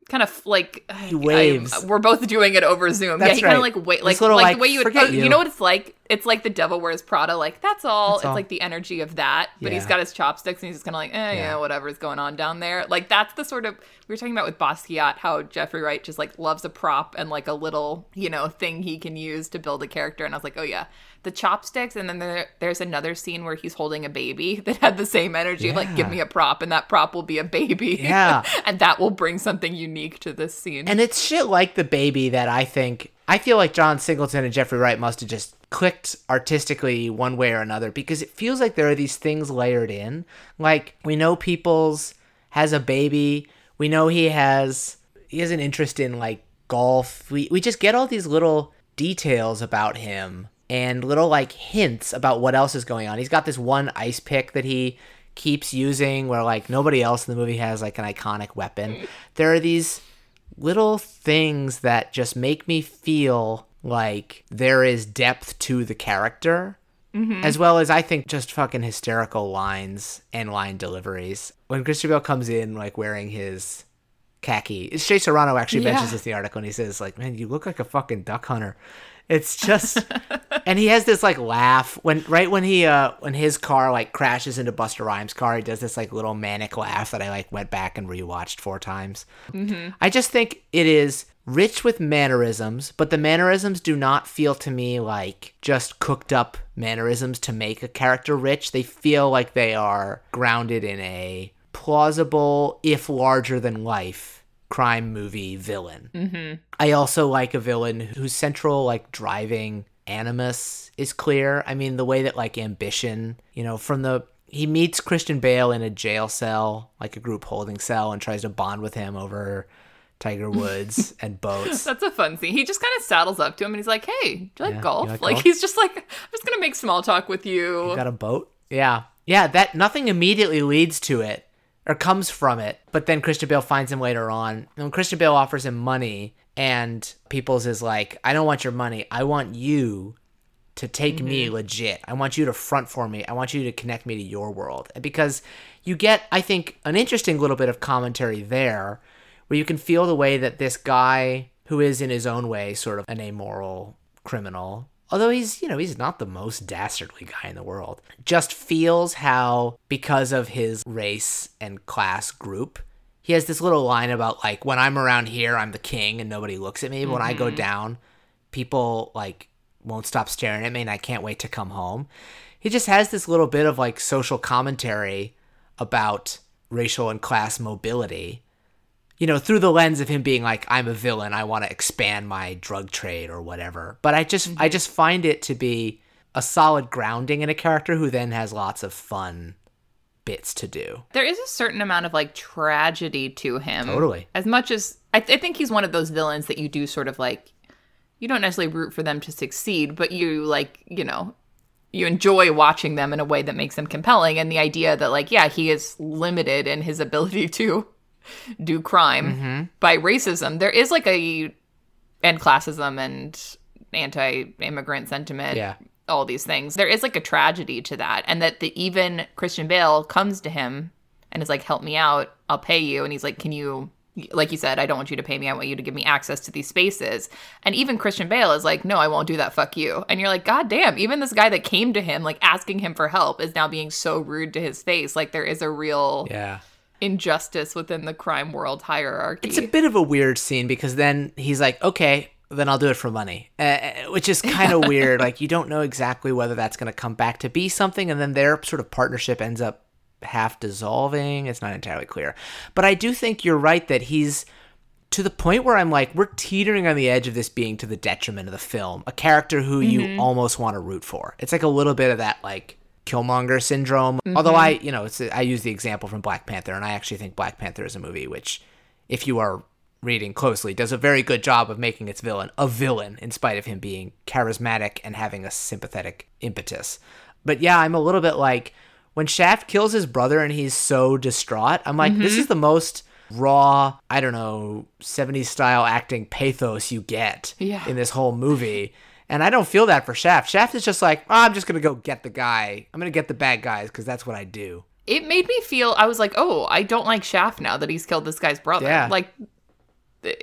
kind of like he waves. we're both doing it over Zoom. yeah, That's he kind of like wait like little, like, like, the way you would oh, you. you know what it's like? It's like the Devil Wears Prada. Like that's all. That's it's all. like the energy of that. But he's got his chopsticks and he's just kind of like eh, yeah. Yeah. whatever's going on down there. Like that's the sort of we were talking about with Basquiat how Jeffrey Wright just like loves a prop and like a little you know thing he can use to build a character. And I was like, oh yeah, the chopsticks. And then there, there's another scene where he's holding a baby that had the same energy of like, give me a prop, and that prop will be a baby. Yeah. and that will bring something unique to this scene. And it's shit like the baby that I think I feel like John Singleton and Jeffrey Wright must have just clicked artistically one way or another because it feels like there are these things layered in. Like we know Peoples has a baby. We know he has he has an interest in like golf. We we just get all these little details about him and little like hints about what else is going on. He's got this one ice pick that he keeps using where like nobody else in the movie has like an iconic weapon. There are these little things that just make me feel like there is depth to the character mm-hmm. as well as I think just fucking hysterical lines and line deliveries. When Christian Bale comes in like wearing his khaki, Shea Serrano actually Yeah. mentions this in the article and he says like, "Man, you look like a fucking duck hunter." It's just, and he has this like laugh when right when he uh when his car like crashes into Busta Rhymes' car, he does this like little manic laugh that I like went back and rewatched four times. I just think it is rich with mannerisms, but the mannerisms do not feel to me like just cooked up mannerisms to make a character rich. They feel like they are grounded in a plausible, if larger than life, crime movie villain. Mm-hmm. I also like a villain whose central, like, driving animus is clear. I mean, the way that, like, ambition, you know, from the he meets Christian Bale in a jail cell, like a group holding cell, and tries to bond with him over Tiger Woods and boats. That's a fun scene. He just kind of saddles up to him and he's like, "Hey, do you like Yeah, golf?" you like like golf? he's just like, "I'm just gonna make small talk with you." Got a boat? Yeah. Yeah, that nothing immediately leads to it or comes from it, but then Christian Bale finds him later on. And when Christian Bale offers him money and Peoples is like, I don't want your money. I want you to take me mm-hmm. legit. I want you to front for me. I want you to connect me to your world. Because you get, I think, an interesting little bit of commentary there where you can feel the way that this guy, who is in his own way sort of an amoral criminal, although he's, you know, he's not the most dastardly guy in the world, just feels how, because of his race and class group, he has this little line about like, when I'm around here, I'm the king and nobody looks at me. But when I go mm-hmm. down, people like won't stop staring at me and I can't wait to come home. He just has this little bit of like social commentary about racial and class mobility. You know, through the lens of him being like I'm a villain, I want to expand my drug trade or whatever. But I just I mm-hmm. just find it to be a solid grounding in a character who then has lots of fun bits to do. There is a certain amount of like tragedy to him. Totally. As much as I, th- I think he's one of those villains that you do sort of like, you don't necessarily root for them to succeed, but you like, you know, you enjoy watching them in a way that makes them compelling. And the idea that like, yeah, he is limited in his ability to do crime Mm-hmm. by racism. There is like a, and classism and anti-immigrant sentiment Yeah. all these things. There is like a tragedy to that, and that the even Christian Bale comes to him and is like, "Help me out, I'll pay you." And he's like, "Can you?" Like you said, I don't want you to pay me. I want you to give me access to these spaces. And even Christian Bale is like, no, I won't do that. Fuck you. And you're like, God damn, even this guy that came to him, like asking him for help, is now being so rude to his face. Like there is a real Yeah. Injustice within the crime world hierarchy. It's a bit of a weird scene because then he's like, okay, then I'll do it for money, uh, which is kind of weird. Like, you don't know exactly whether that's going to come back to be something, and then their sort of partnership ends up half dissolving. It's not entirely clear. But I do think you're right that he's to the point where I'm like, we're teetering on the edge of this being to the detriment of the film. A character who you almost want to root for. It's like a little bit of that, like, Killmonger syndrome. Mm-hmm. Although I, you know, it's I use the example from Black Panther, and I actually think Black Panther is a movie which, if you are reading closely, does a very good job of making its villain a villain, in spite of him being charismatic and having a sympathetic impetus. But yeah, I'm a little bit like when Shaft kills his brother and he's so distraught. I'm like, this mm-hmm. is the most raw, I don't know, 70s style acting pathos you get Yeah. in this whole movie. And I don't feel that for Shaft. Shaft is just like, oh, I'm just going to go get the guy. I'm going to get the bad guys because that's what I do. it made me feel I was like, oh, I don't like Shaft now that he's killed this guy's brother. Yeah. Like,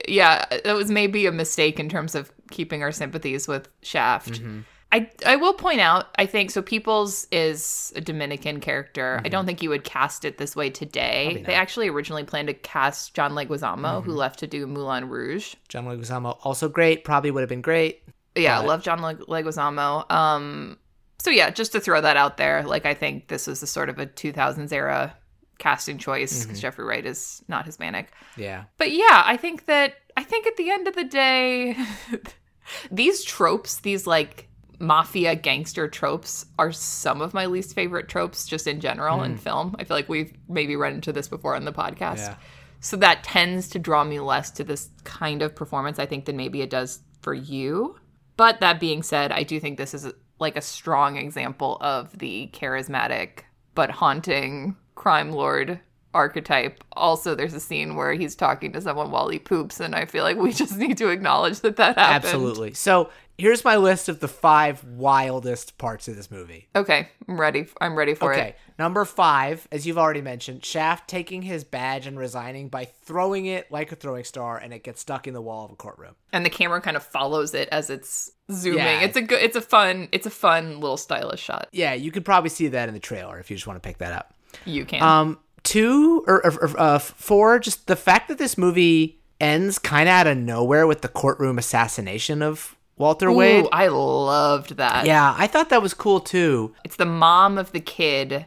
yeah, it was maybe a mistake in terms of keeping our sympathies with Shaft. Mm-hmm. I I will point out, I think so. Peoples is a Dominican character. Mm-hmm. I don't think you would cast it this way today. They actually originally planned to cast John Leguizamo, Mm-hmm. who left to do Moulin Rouge. John Leguizamo, also great. Probably would have been great. Yeah, But- love John Leg- Leguizamo. Um, so yeah, just to throw that out there, like I think this was a sort of a 2000s era casting choice because Jeffrey Wright is not Hispanic. Yeah. But yeah, I think that I think at the end of the day, these tropes, these like mafia gangster tropes, are some of my least favorite tropes just in general in film. I feel like we've maybe run into this before on the podcast. Yeah. So that tends to draw me less to this kind of performance, I think, than maybe it does for you. But that being said, I do think this is like a strong example of the charismatic but haunting crime lord archetype. Also, there's a scene where he's talking to someone while he poops, and I feel like we just need to acknowledge that that happened. Absolutely. So here's my list of the five wildest parts of this movie. Okay, I'm ready. I'm ready for Okay, it. Okay, number five, as you've already mentioned, Shaft taking his badge and resigning by throwing it like a throwing star, and it gets stuck in the wall of a courtroom. And the camera kind of follows it as it's zooming. Yeah. It's a good. It's a fun. It's a fun little stylish shot. Yeah, you could probably see that in the trailer if you just want to pick that up. You can. Um, two or, or, uh, four, just the fact that this movie ends kind of out of nowhere with the courtroom assassination of Walter Wade. I loved that. Yeah, I thought that was cool too. It's the mom of the kid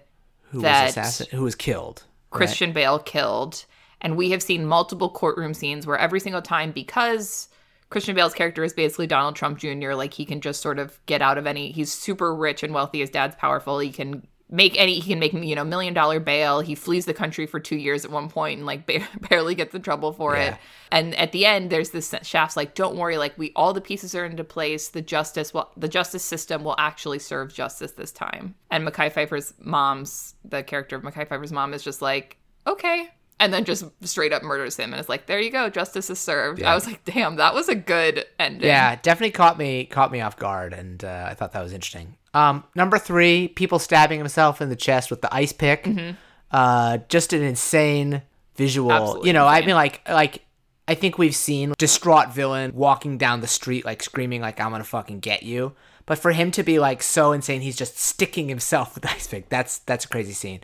Who was assassin? Who was killed? right? Christian Bale killed. And we have seen multiple courtroom scenes where every single time, because Christian Bale's character is basically Donald Trump Jr., like he can just sort of get out of any, he's super rich and wealthy. His dad's powerful. He can make any, he can make, you know, million dollar bail. He flees the country for two years at one point and like ba- barely gets in trouble for Yeah. it. And at the end, there's this Shaft's like, don't worry, like we, all the pieces are into place. The justice, will, the justice system will actually serve justice this time. And Mekhi Phifer's mom's, the character of Mekhi Phifer's mom is just like, okay. And then just straight up murders him. And it's like, there you go, justice is served. Yeah. I was like, damn, that was a good ending. Yeah, definitely caught me caught me off guard, and uh, I thought that was interesting. Um, number three, Peoples stabbing himself in the chest with the ice pick. Uh, just an insane visual. Mm-hmm. Absolutely you know, I mean, like like I think we've seen distraught villain walking down the street like screaming like I'm gonna fucking get you. But for him to be like so insane, he's just sticking himself with the ice pick. That's that's a crazy scene.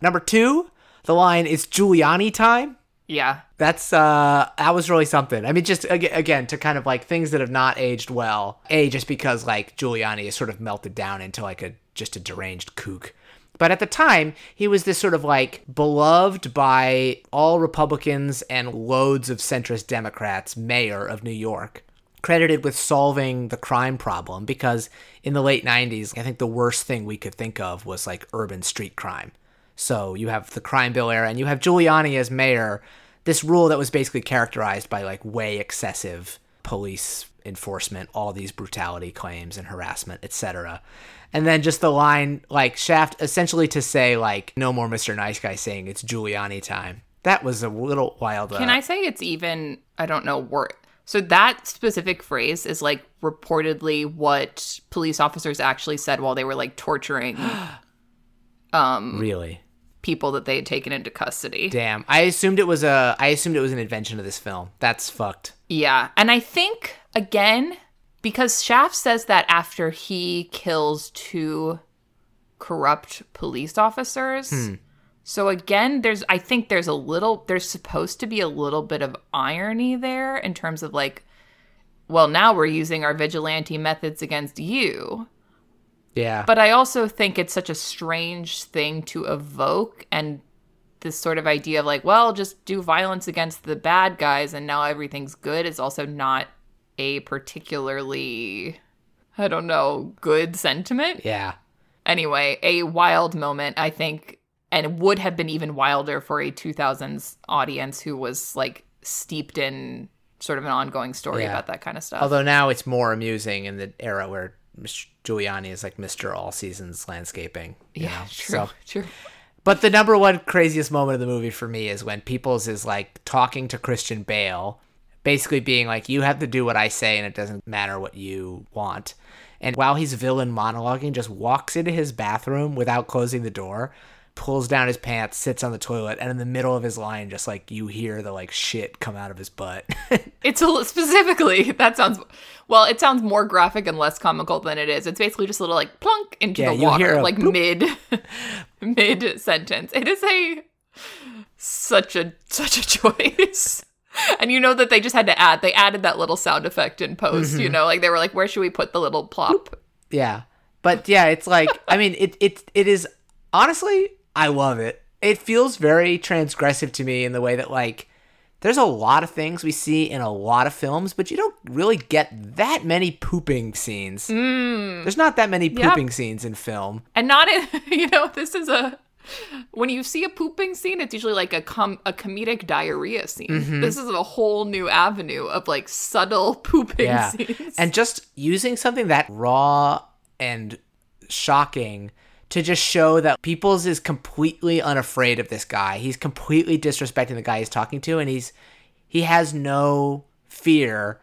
Number two, the line is Giuliani time Yeah. that's uh that was really something i mean just again to kind of like things that have not aged well a just because like giuliani is sort of melted down into like a just a deranged kook but at the time he was this sort of like beloved by all republicans and loads of centrist democrats mayor of new york credited with solving the crime problem because in the late 90s i think the worst thing we could think of was like urban street crime so you have the crime bill era and you have Giuliani as mayor. This rule that was basically characterized by like way excessive police enforcement, all these brutality claims and harassment, etc. And then just the line like Shaft essentially to say like no more Mr. Nice Guy saying it's Giuliani time. That was a little wild. uh, Can I say it's even, I don't know, word. So that specific phrase is like reportedly what police officers actually said while they were like torturing really? People that they had taken into custody. Damn. I assumed it was a I assumed it was an invention of this film. That's fucked. Yeah. And I think, again, because Shaft says that after he kills two corrupt police officers. Hmm. So again, there's I think there's a little there's supposed to be a little bit of irony there in terms of like well, now we're using our vigilante methods against you. Yeah. But I also think it's such a strange thing to evoke and this sort of idea of like, well, just do violence against the bad guys and now everything's good is also not a particularly I don't know, good sentiment. yeah. Anyway, a wild moment, I think, and would have been even wilder for a 2000s audience who was like steeped in sort of an ongoing story Yeah. about that kind of stuff. Although now it's more amusing in the era where Mr. Giuliani is like Mr. All Seasons Landscaping. yeah, know? true, So- true. but the number one craziest moment of the movie for me is when Peoples is like talking to Christian Bale, basically being like, "You have to do what I say, and it doesn't matter what you want." And while he's villain monologuing, just walks into his bathroom without closing the door, pulls down his pants, sits on the toilet, and in the middle of his line, just like you hear the like shit come out of his butt. It's a specifically that sounds well. It sounds more graphic and less comical than it is. It's basically just a little like plunk into Yeah, the water, like mid mid sentence. It is a such a such a choice. And you know that they just had to add. They added that little sound effect in post. You mm-hmm. know, like they were like, "Where should we put the little plop?" Yeah. But yeah, it's like I mean it it it is honestly I love it. It feels very transgressive to me in the way that like there's a lot of things we see in a lot of films, but you don't really get that many pooping scenes. There's not that many pooping scenes in film. And not in. You know, this is a. When you see a pooping scene, it's usually like a com- a comedic diarrhea scene. Mm-hmm. This is a whole new avenue of like subtle pooping Yeah. scenes. And just using something that raw and shocking to just show that Peoples is completely unafraid of this guy. He's completely disrespecting the guy he's talking to and he's he has no fear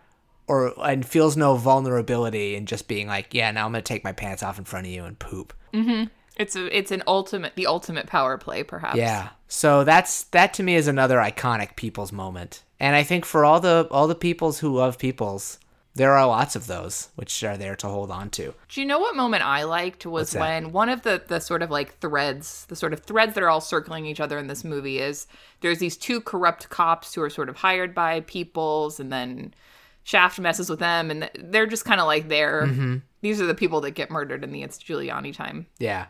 or and feels no vulnerability in just being like, yeah, now I'm gonna take my pants off in front of you and poop. Mm-hmm. It's a, it's an ultimate the ultimate power play perhaps. Yeah. So that's that to me is another iconic people's moment. And I think for all the all the peoples who love peoples, there are lots of those which are there to hold on to. Do you know what moment I liked was when one of the the sort of like threads, the sort of threads that are all circling each other in this movie is there's these two corrupt cops who are sort of hired by Peoples and then Shaft messes with them and they're just kind of like there. Mm-hmm. These are the people that get murdered in the It's Giuliani time Yeah.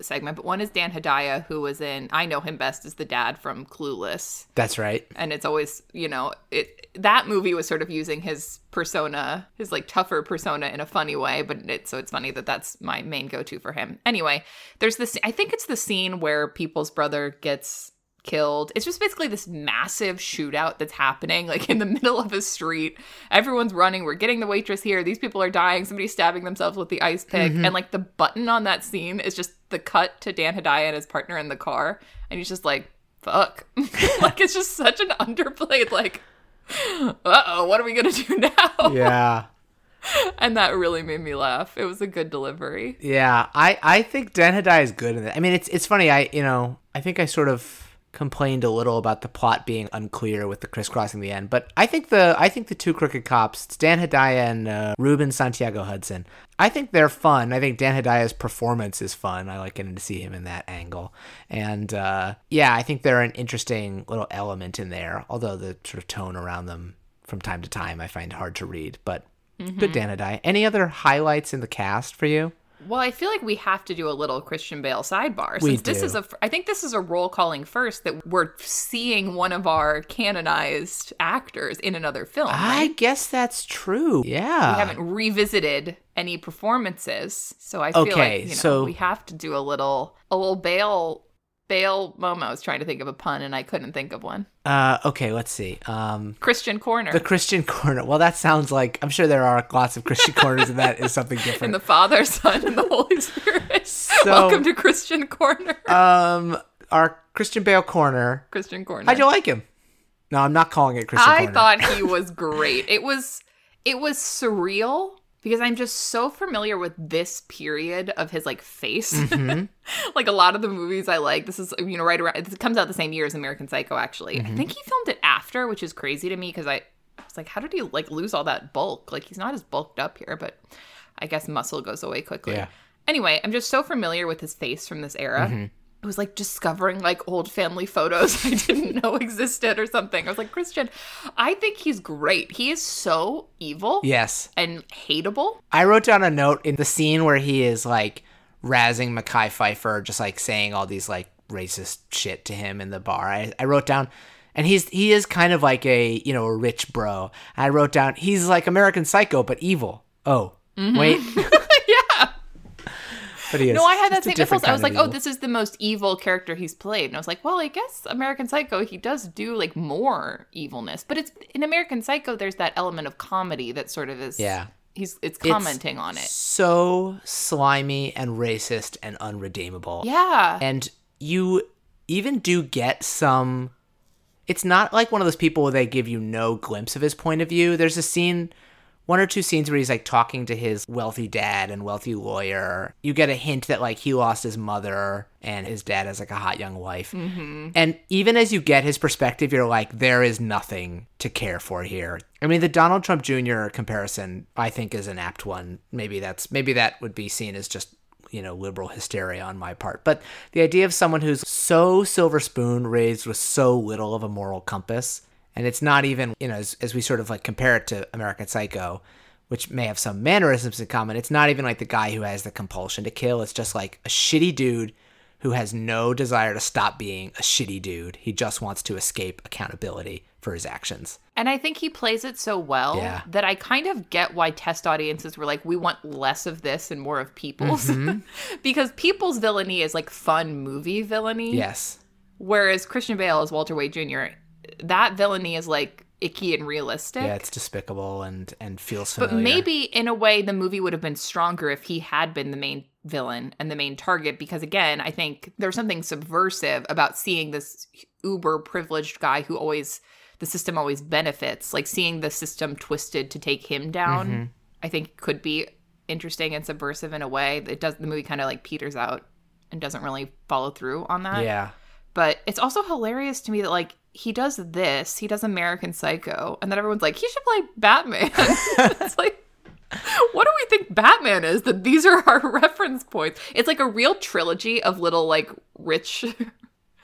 Segment. But one is Dan Hedaya, who was in I know him best as the dad from Clueless. That's right. and it's always you know it that movie was sort of using his persona his like tougher persona in a funny way but it so it's funny that that's my main go-to for him anyway there's this i think it's the scene where people's brother gets killed it's just basically this massive shootout that's happening like in the middle of a street everyone's running we're getting the waitress here these people are dying somebody's stabbing themselves with the ice pick mm-hmm. and like the button on that scene is just the cut to dan hedaya and his partner in the car and he's just like fuck. like it's just such an underplayed like uh-oh, what are we gonna do now? Yeah. And that really made me laugh. It was a good delivery. Yeah, I I think Dan Hedaya is good in it. I mean, it's it's funny. I you know I think I sort of complained a little about the plot being unclear with the crisscrossing the end, but I think the I think the two crooked cops, it's Dan Hedaya and uh, Ruben Santiago Hudson. I think they're fun. I think Dan Hedaya's performance is fun. I like getting to see him in that angle, and uh, yeah, I think they're an interesting little element in there. Although the sort of tone around them from time to time I find hard to read, but. Good Dan Hedaya. Any other highlights in the cast for you? Well, I feel like we have to do a little Christian Bale sidebar since this is a I think this is a roll calling first that we're seeing one of our canonized actors in another film. I guess that's true. Yeah. we haven't revisited any performances, so I feel Okay, like you know so- we have to do a little a little Bale Bale moment. I was trying to think of a pun and I couldn't think of one. Uh, okay, let's see. Um, Christian Corner. the Christian corner. Well, that sounds like I'm sure there are lots of Christian corners, and that is something different. and the Father, Son, and the Holy Spirit. So- Welcome to Christian Corner. um, our Christian Bale corner. Christian Corner. How'd you like him? No, I'm not calling it Christian I corner. thought he was great. It was it was surreal because I'm just so familiar with this period of his like face. Mm-hmm. like a lot of the movies I like, this is you know right around it comes out the same year as American Psycho actually. Mm-hmm. I think he filmed it after, which is crazy to me because I, I was like, how did he like lose all that bulk? Like he's not as bulked up here, but I guess muscle goes away quickly. Yeah. Anyway, I'm just so familiar with his face from this era. Mm-hmm. It was like discovering like old family photos I didn't know existed or something. I was like, Christian, I think he's great. He is so evil Yes, and hateable. I wrote down a note in the scene where he is like razzing Mekhi Phifer, just like saying all these like racist shit to him in the bar. I, I wrote down, and he's he is kind of like a you know a rich bro. I wrote down he's like American Psycho but evil. Oh mm-hmm. wait, yeah. but he is. No, I had that same impulse. I was like, oh, this is the most evil character he's played. And I was like, well, I guess American Psycho, he does do like more evilness. But it's in American Psycho, there's that element of comedy that sort of is. Yeah. He's it's commenting on it. so slimy and racist and unredeemable. Yeah. and you even do get some it's not like one of those people where they give you no glimpse of his point of view there's a scene one or two scenes where he's like talking to his wealthy dad and wealthy lawyer. You get a hint that like he lost his mother and his dad has like a hot young wife. Mm-hmm. And even as you get his perspective you're like there is nothing to care for here. I mean the donald trump jr comparison i think is an apt one. Maybe that's maybe that would be seen as just you know, liberal hysteria on my part. But the idea of someone who's so silver spoon raised with so little of a moral compass, and it's not even, you know, as, as we sort of like compare it to American Psycho, which may have some mannerisms in common, it's not even like the guy who has the compulsion to kill. It's just like a shitty dude who has no desire to stop being a shitty dude. He just wants to escape accountability for his actions. And I think he plays it so well Yeah. that I kind of get why test audiences were like, we want less of this and more of people's. Mm-hmm. because people's villainy is like fun movie villainy. Yes. Whereas Christian Bale as Walter Wade Jr., that villainy is like icky and realistic. Yeah, it's despicable and and feels but maybe in a way the movie would have been stronger if he had been the main villain and the main target because again i think there's something subversive about seeing this uber privileged guy who always the system always benefits. Like seeing the system twisted to take him down, Mm-hmm. I think could be interesting and subversive in a way. It does the movie kind of like peters out and doesn't really follow through on that. Yeah. But it's also hilarious to me that like he does this, he does American Psycho, and then everyone's like, he should play Batman. it's like, what do we think Batman is? That these are our reference points. It's like a real trilogy of little like rich,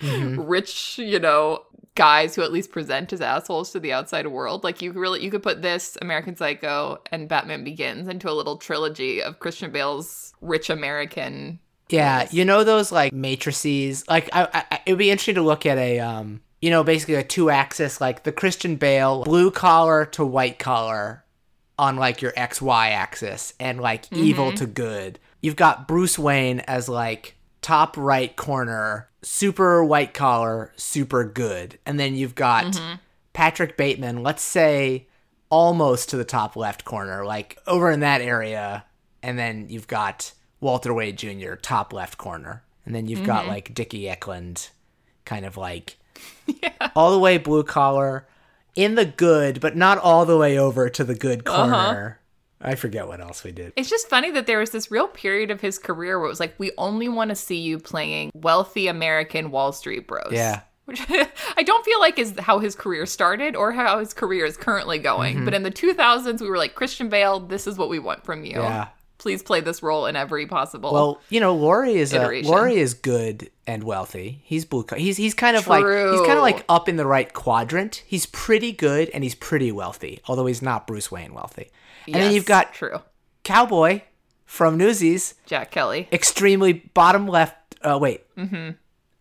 rich, you know, guys who at least present as assholes to the outside world. Like you really you could put this American Psycho and Batman Begins into a little trilogy of Christian Bale's rich American. Yeah, you know those like matrices. Like, I, I, it would be interesting to look at a, um, you know, basically a two axis, like the Christian Bale blue collar to white collar, on like your X Y axis, and like evil mm-hmm. to good. You've got Bruce Wayne as like top right corner, super white collar, super good, and then you've got mm-hmm. Patrick Bateman. Let's say almost to the top left corner, like over in that area, and then you've got Walter Wade Jr. top left corner, and then you've got mm-hmm. like Dickie Eklund, kind of like all the way blue collar, in the good, but not all the way over to the good corner. I forget what else we did. It's just funny that there was this real period of his career where it was like, we only want to see you playing wealthy American Wall Street bros. Yeah. Which I don't feel like is how his career started or how his career is currently going. Mm-hmm. But in the 2000s, we were like, Christian Bale, this is what we want from you. Yeah. Please play this role in every possible. Well, you know, Laurie is uh, a, Laurie is good and wealthy. He's blue. co- He's he's kind of like he's kind of like up in the right quadrant. He's pretty good and he's pretty wealthy, although he's not Bruce Wayne wealthy. And then you've got true Cowboy from Newsies, Jack Kelly. extremely bottom left. Uh, wait, mm-hmm.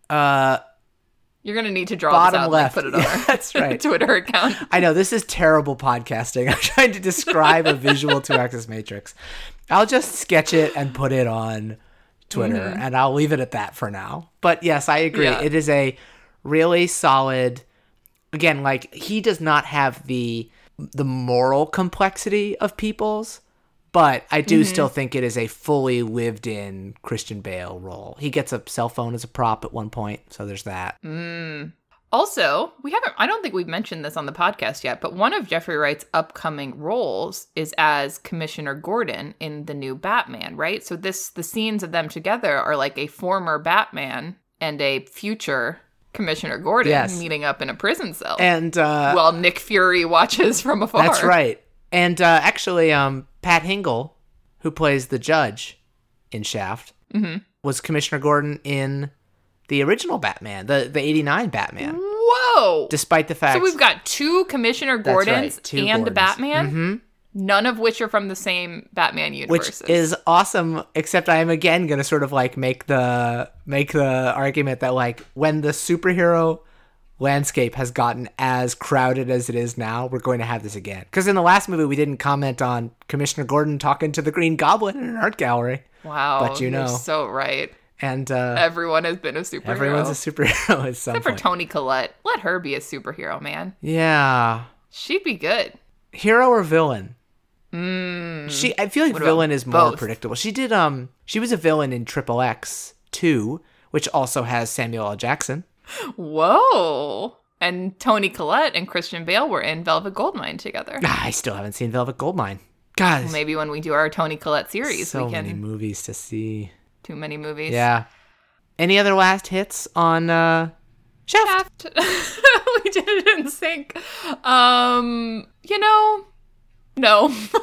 uh, You're gonna need to draw bottom out left. put it on Yeah, our that's right. Twitter account. I know this is terrible podcasting. I'm trying to describe a visual two axis matrix. I'll just sketch it and put it on Twitter, mm-hmm. and I'll leave it at that for now. But yes, I agree. Yeah. It is a really solid. Again, like he does not have the the moral complexity of people's, but I do mm-hmm. still think it is a fully lived in Christian Bale role. He gets a cell phone as a prop at one point, so there's that. Mm. Also, we haven't, I don't think we've mentioned this on the podcast yet, but one of Jeffrey Wright's upcoming roles is as Commissioner Gordon in the new Batman, right? So this, the scenes of them together are like a former Batman and a future Commissioner Gordon Yes. meeting up in a prison cell And uh, while Nick Fury watches from afar. That's right. And uh, actually, um, Pat Hingle, who plays the judge in Shaft, Mm-hmm. was Commissioner Gordon in the original Batman, the the '89 Batman. Whoa! Despite the fact, So we've got two Commissioner right, Gordons two and Gordons. Batman, mm-hmm. none of which are from the same Batman universe. which is awesome. Except I am again going to sort of like make the make the argument that like when the superhero landscape has gotten as crowded as it is now, we're going to have this again. Because in the last movie, we didn't comment on Commissioner Gordon talking to the Green Goblin in an art gallery, wow. but you know. so right. And uh, Everyone has been a superhero. Everyone's a superhero at some Except for. Toni Collette. Let her be a superhero, man. yeah, She'd be good. hero or villain? She, I feel like about villain is more both? predictable. She did, um, she was a villain in Triple X Two, which also has Samuel L. Jackson. Whoa. And Toni Collette and Christian Bale were in Velvet Goldmine together. Ah, I still haven't seen Velvet Goldmine. God, there's Maybe when we do our Toni Collette series, so we can. many movies to see. Too many movies. Yeah. Any other last hits on uh, Shaft? Shaft. we did it in sync. Um, you know, no.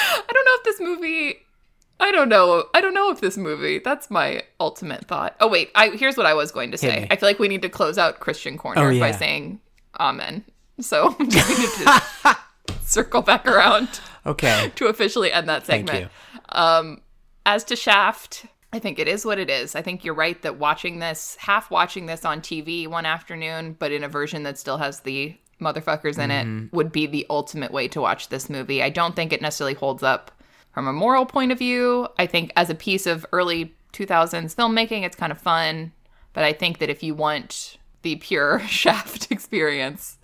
I don't know if this movie. I don't know. I don't know if this movie. That's my ultimate thought. Oh wait, I here's what I was going to say. I feel like we need to close out Christian Corner Oh, by saying Amen. So we need to circle back around Okay. to officially end that Thank segment. you. Um, as to Shaft, I think it is what it is. I think you're right that watching this, half watching this on TV one afternoon, but in a version that still has the motherfuckers in it, mm-hmm. would be the ultimate way to watch this movie. I don't think it necessarily holds up from a moral point of view. I think as a piece of early 2000s filmmaking, it's kind of fun. But I think that if you want the pure Shaft experience,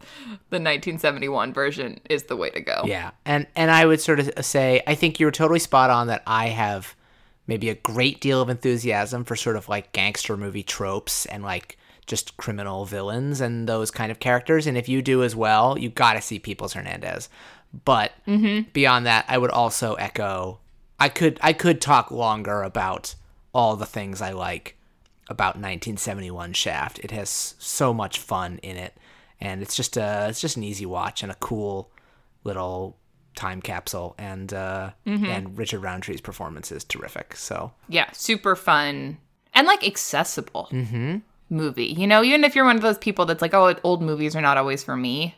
the 1971 version is the way to go. Yeah, and and I would sort of say I think you're totally spot on that I have maybe a great deal of enthusiasm for sort of like gangster movie tropes and like just criminal villains and those kind of characters. And if you do as well, you got to see Peoples Hernandez. But mm-hmm. beyond that, I would also echo. I could I could talk longer about all the things I like about 1971 Shaft. It has so much fun in it, and it's just a it's just an easy watch and a cool little time capsule. And uh, and Richard Roundtree's performance is terrific. So Yeah, super fun and like accessible movie. You know, even if you're one of those people that's like, oh, old movies are not always for me.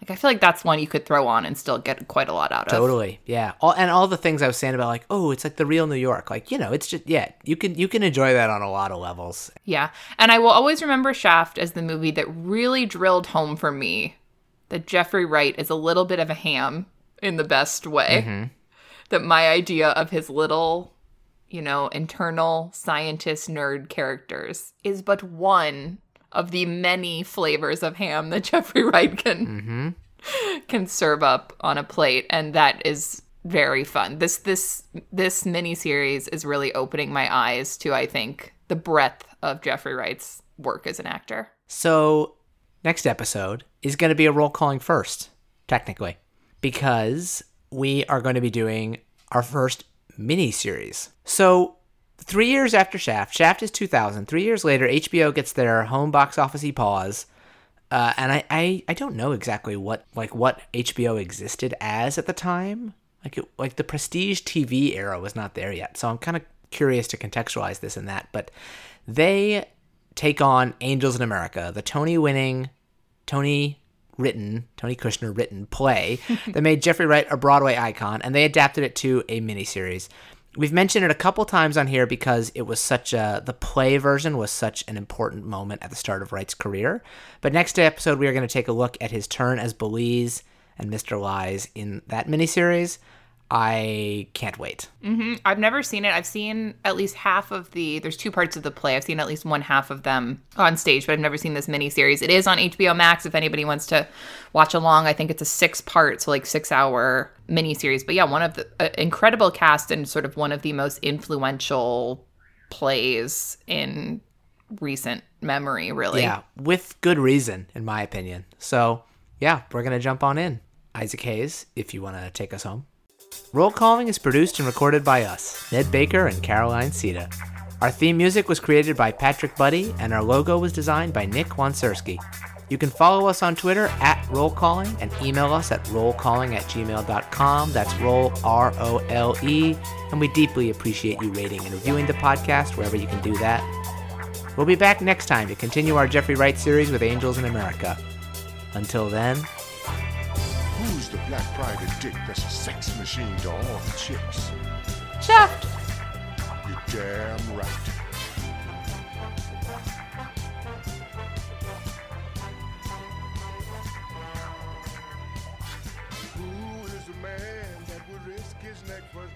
Like, I feel like that's one you could throw on and still get quite a lot out of. Totally, yeah. All, and all the things I was saying about like, oh, it's like the real New York. Like, you know, it's just yeah, you can you can enjoy that on a lot of levels. Yeah. And I will always remember Shaft as the movie that really drilled home for me that Jeffrey Wright is a little bit of a ham in the best way. Mm-hmm. That my idea of his little, you know, internal scientist nerd characters is but one of the many flavors of ham that Jeffrey Wright can mm-hmm. can serve up on a plate and that is very fun. This this this mini series is really opening my eyes to I think the breadth of Jeffrey Wright's work as an actor. So next episode is going to be a role calling first, technically, because we are going to be doing our first mini series. So three years after Shaft, Shaft is 2000. Three years later, HBO gets their home box office pause. Uh, and I, I, I don't know exactly what like what HBO existed as at the time. Like it, like the prestige TV era was not there yet, so I'm kind of curious to contextualize this and that. But they take on Angels in America, the Tony-winning, Tony written, Tony Kushner written play that made Jeffrey Wright a Broadway icon, and they adapted it to a miniseries. We've mentioned it a couple times on here because it was such a the play version was such an important moment at the start of Wright's career. But next episode we are going to take a look at his turn as Belize and Mr. Lies in that miniseries. I can't wait. I've never seen it. I've seen at least half of the. There's two parts of the play. I've seen at least one half of them on stage, but I've never seen this miniseries. It is on HBO Max. If anybody wants to watch along, I think it's a six part, so like six hour miniseries. But yeah, one of the uh, incredible cast and sort of one of the most influential plays in recent memory. Really, Yeah, with good reason, in my opinion. So, yeah, we're going to jump on in. Isaac Hayes, if you want to take us home. Role Calling is produced and recorded by us, Ned Baker and Caroline Siede. Our theme music was created by Patrick Buddy, and our logo was designed by Nick Wansersky. You can follow us on Twitter at Role Calling and email us at rolecalling at gmail.com. That's role, R O L E. And we deeply appreciate you rating and reviewing the podcast wherever you can do that. We'll be back next time to continue our Jeffrey Wright series with Angels in America. Until then, Who's the black private dick that's a sex machine to all the chicks? Shaft. You're damn right. Who is the man that would risk his neck for his brother, man?